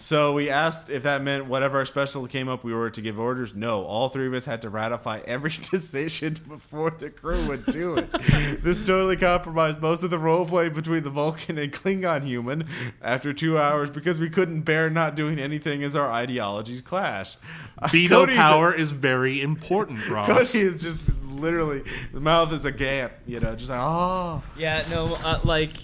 So we asked if that meant whatever our special came up, we were to give orders. No, all three of us had to ratify every decision before the crew would do it. this totally compromised most of the roleplay between the Vulcan and Klingon human after two hours because we couldn't bear not doing anything as our ideologies clashed. Veto Cody's- power is very important, Ross. Cody is just literally the mouth is a gap, you know, just like oh. Yeah, no, uh, like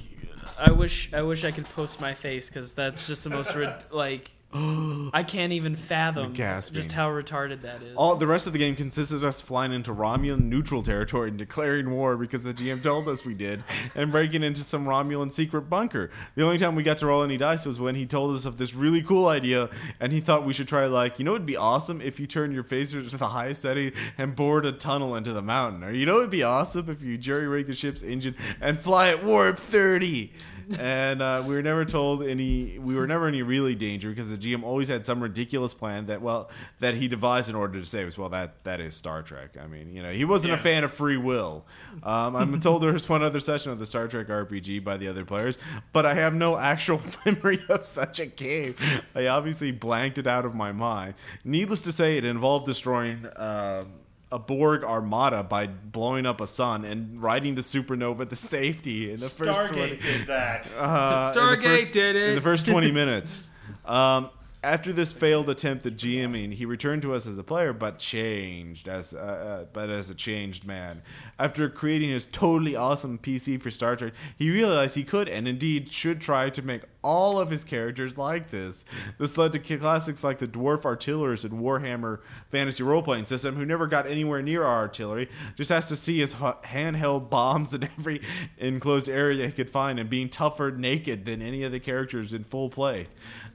I wish I wish I could post my face because that's just the most rid- like I can't even fathom gasping. just how retarded that is. All the rest of the game consists of us flying into Romulan neutral territory and declaring war because the GM told us we did, and breaking into some Romulan secret bunker. The only time we got to roll any dice was when he told us of this really cool idea, and he thought we should try like, you know, it'd be awesome if you turn your phaser to the highest setting and bored a tunnel into the mountain, or you know, it'd be awesome if you jury rig the ship's engine and fly at warp thirty. And uh, we were never told any. We were never in any really danger because the GM always had some ridiculous plan that well that he devised in order to save us. Well, that that is Star Trek. I mean, you know, he wasn't a fan of free will. Um, I'm told there was one other session of the Star Trek RPG by the other players, but I have no actual memory of such a game. I obviously blanked it out of my mind. Needless to say, it involved destroying. Uh, a Borg armada by blowing up a sun and riding the supernova to safety in the first 20, Stargate did that. uh, the Stargate first- did it. in the first 20 minutes. Um, a- After this failed attempt at GMing, he returned to us as a player, but changed as uh, uh, but as a changed man. After creating his totally awesome PC for Star Trek, he realized he could and indeed should try to make all of his characters like this. This led to classics like the Dwarf Artillers and Warhammer Fantasy Role Playing System, who never got anywhere near our artillery, just has to see his handheld bombs in every enclosed area he could find and being tougher naked than any of the characters in full play.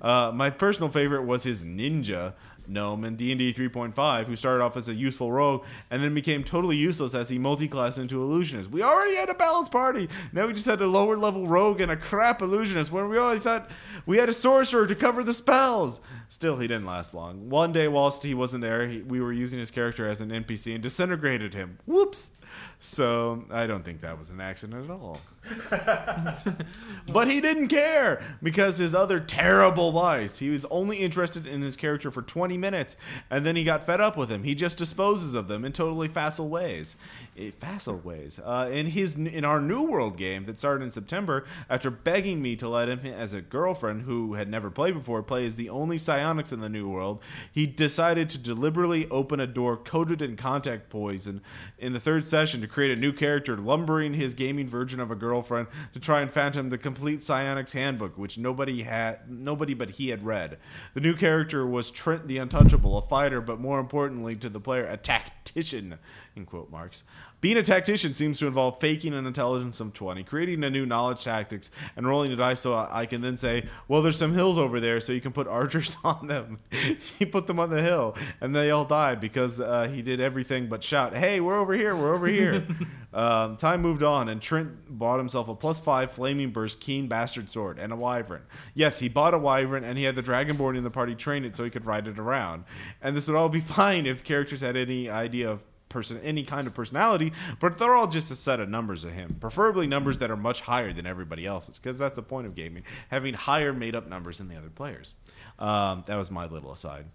Uh, my personal favorite was his ninja gnome in D&D 3.5 who started off as a useful rogue and then became totally useless as he multi-classed into illusionist. We already had a balanced party. Now we just had a lower level rogue and a crap illusionist when we already thought we had a sorcerer to cover the spells. Still, he didn't last long. One day, whilst he wasn't there, he, we were using his character as an NPC and disintegrated him. Whoops. So I don't think that was an accident at all. but he didn't care because his other terrible vice. He was only interested in his character for 20 minutes, and then he got fed up with him. He just disposes of them in totally facile ways. Eh, facile ways. Uh, in his in our New World game that started in September, after begging me to let him as a girlfriend who had never played before play as the only psionics in the New World, he decided to deliberately open a door coated in contact poison in the third session to create a new character, lumbering his gaming version of a girlfriend to try and phantom the complete psionics handbook, which nobody had, nobody but he had read. The new character was Trent the Untouchable, a fighter, but more importantly to the player, a tactician. In quote marks. Being a tactician seems to involve faking an intelligence of 20, creating a new knowledge tactics, and rolling a dice so I can then say, well, there's some hills over there, so you can put archers on them. he put them on the hill, and they all died because uh, he did everything but shout, hey, we're over here, we're over here. um, time moved on, and Trent bought himself a plus five flaming burst keen bastard sword and a wyvern. Yes, he bought a wyvern, and he had the dragonborn in the party train it so he could ride it around. And this would all be fine if characters had any idea of person any kind of personality, but they're all just a set of numbers of him. Preferably numbers that are much higher than everybody else's, because that's the point of gaming, having higher made up numbers than the other players. Um, that was my little aside.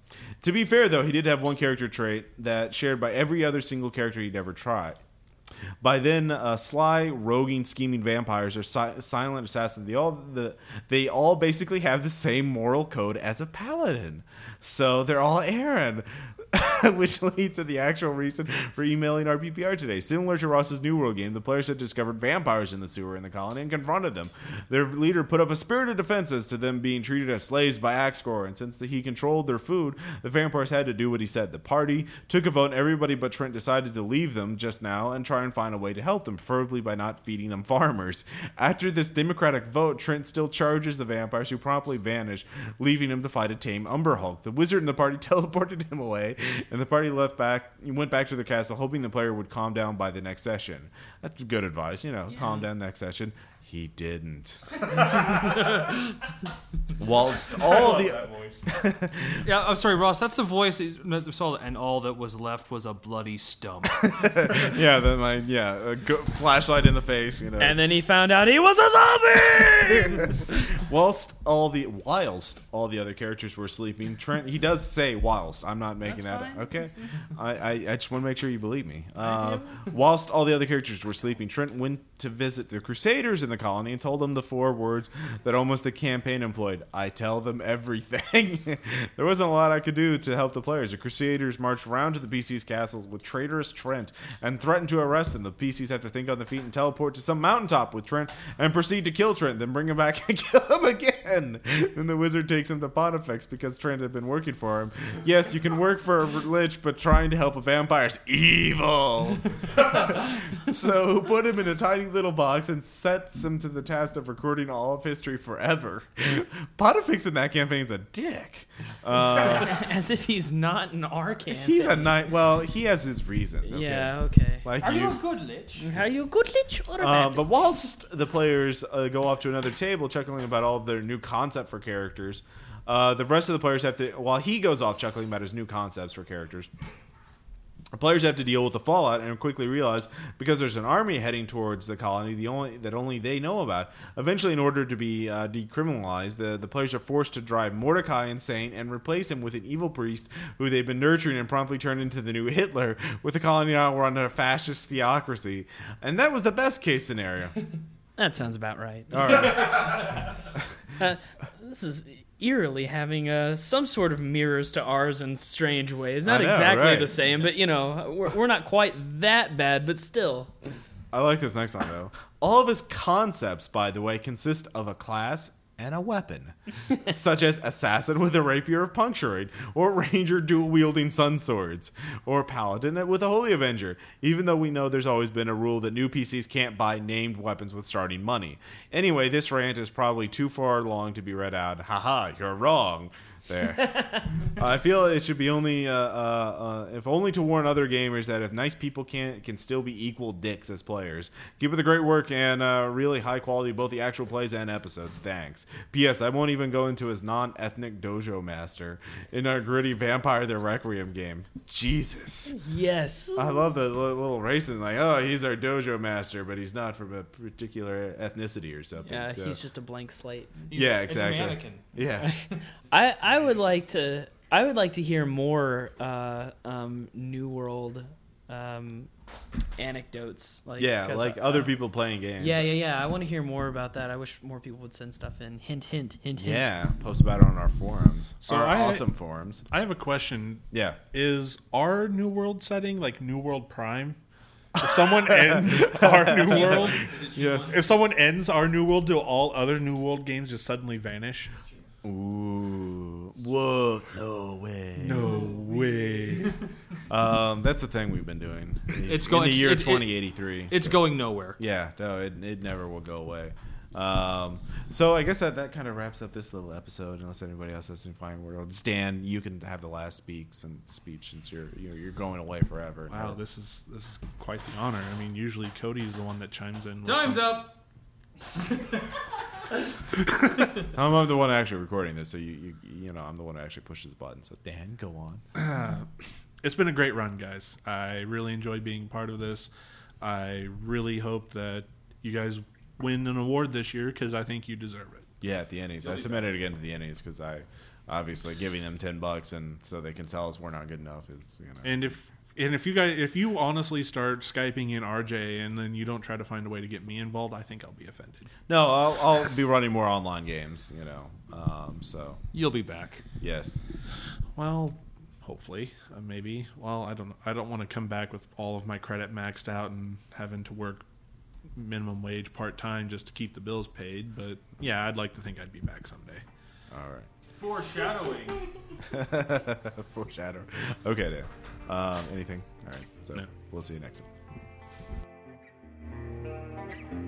To be fair, though, he did have one character trait that shared by every other single character he'd ever tried. By then, uh, sly, roguing, scheming vampires are si- silent assassins. They all the they all basically have the same moral code as a paladin. So they're all Aaron. which leads to the actual reason for emailing RPPR today. Similar to Ross's New World game, the players had discovered vampires in the sewer in the colony and confronted them. Their leader put up a spirited defenses to them being treated as slaves by Axgor, and since the, he controlled their food, the vampires had to do what he said. The party took a vote, and everybody but Trent decided to leave them just now and try and find a way to help them, preferably by not feeding them farmers. After this democratic vote, Trent still charges the vampires, who promptly vanish, leaving him to fight a tame Umber Hulk. The wizard in the party teleported him away, and the party left back went back to their castle hoping the player would calm down by the next session that's good advice you know calm down next session he didn't whilst all the Yeah, I'm sorry, Ross. That's the voice. that saw, And all that was left was a bloody stump. yeah then my yeah a go- flashlight in the face you know And then he found out he was a zombie. whilst all the whilst all the other characters were sleeping trent he does say whilst. I'm not making That's that fine. okay. I, I i just want to make sure you believe me. Uh, whilst all the other characters were sleeping trent went to visit the crusaders in the colony and told them the four words that almost the campaign employed. I tell them everything. There wasn't a lot i could do to help the players. The crusaders marched around to the pc's castles with traitorous trent and threatened to arrest him the pcs have to think on their feet and teleport to some mountaintop with trent and proceed to kill trent then bring him back and kill him again then the wizard takes him to pontifex because trent had been working for him yes you can work for a lich but trying to help a vampire is evil so who put him in a tiny little box and sets him to the task of recording all of history forever. Pontifex in that campaign is a dick. Uh, As if he's not an Arcan. he's a night. Well, he has his reasons. Okay? Yeah, okay. like Are you. you a good lich? Are you a good lich or a Uh, bad but whilst the players uh, go off to another table chuckling about all of their new concept for characters, uh, the rest of the players have to. While he goes off chuckling about his new concepts for characters, players have to deal with the fallout and quickly realize because there's an army heading towards the colony, the only that only they know about. Eventually, in order to be uh, decriminalized, the, the players are forced to drive Mordecai insane and replace him with an evil priest who they've been nurturing and promptly turned into the new Hitler. With the colony now under a fascist theocracy, and that was the best case scenario. That sounds about right. All right. Uh, this is eerily having uh, some sort of mirrors to ours in strange ways. Not know, exactly right? the same, but you know, we're, we're not quite that bad, but still. I like this next one though. All of his concepts, by the way, consist of a class and a weapon, such as assassin with a rapier of puncturing, or ranger dual wielding sun swords, or paladin with a holy avenger. Even though we know there's always been a rule that new PCs can't buy named weapons with starting money. Anyway, this rant is probably too far long to be read out. Haha, you're wrong. There. I feel it should be only, uh, uh, uh, if only to warn other gamers that if nice people can can still be equal dicks as players. Keep up the great work and uh, really high quality both the actual plays and episodes. Thanks. P.S. I won't even go into his non-ethnic dojo master in our gritty Vampire the Requiem game. Jesus. Yes. I love the li- little racing, like, oh, he's our dojo master, but he's not from a particular ethnicity or something. Yeah, so- he's just a blank slate. yeah, It's a exactly. mannequin. Yeah. I I would like to I would like to hear more uh, um, New World um, anecdotes. Like yeah, 'cause like I- other uh, people playing games. Yeah, yeah, yeah. I want to hear more about that. I wish more people would send stuff in. Hint, hint, hint, hint. Yeah, post about it on our forums. So our I- awesome forums. I have a question. Yeah. Is our New World setting like New World Prime? If someone ends our New World, Yes. if someone ends our New World, do all other New World games just suddenly vanish? Ooh. Whoa. No way. No way. Um, that's the thing we've been doing. It's in go- the year it- it- 2083. It's so- going nowhere. Yeah, no, it, it never will go away. Um, so I guess that, that kind of wraps up this little episode. Unless anybody else has any final words, Dan, you can have the last speaks and speech since you're you're, you're going away forever. Wow, this is this is quite the honor. I mean, usually Cody is the one that chimes in. Time's some- up. I'm, I'm the one actually recording this, so you, you you know I'm the one who actually pushes the button. So Dan, go on. it's been a great run, guys. I really enjoyed being part of this. I really hope that you guys win an award this year because I think you deserve it. Yeah, at the Ennies. I submitted again to the Ennies because I obviously giving them ten bucks and so they can tell us we're not good enough is you know. And if and if you guys if you honestly start skyping in RJ and then you don't try to find a way to get me involved, I think I'll be offended. no, I'll, I'll be running more online games. You know, um, so You'll be back. yes. Well, hopefully, uh, maybe. Well, I don't. I don't want to come back with all of my credit maxed out and having to work minimum wage part time just to keep the bills paid. But yeah, I'd like to think I'd be back someday. All right. Foreshadowing. Foreshadow. Okay, then. Um, anything? All right. So no. we'll see you next time.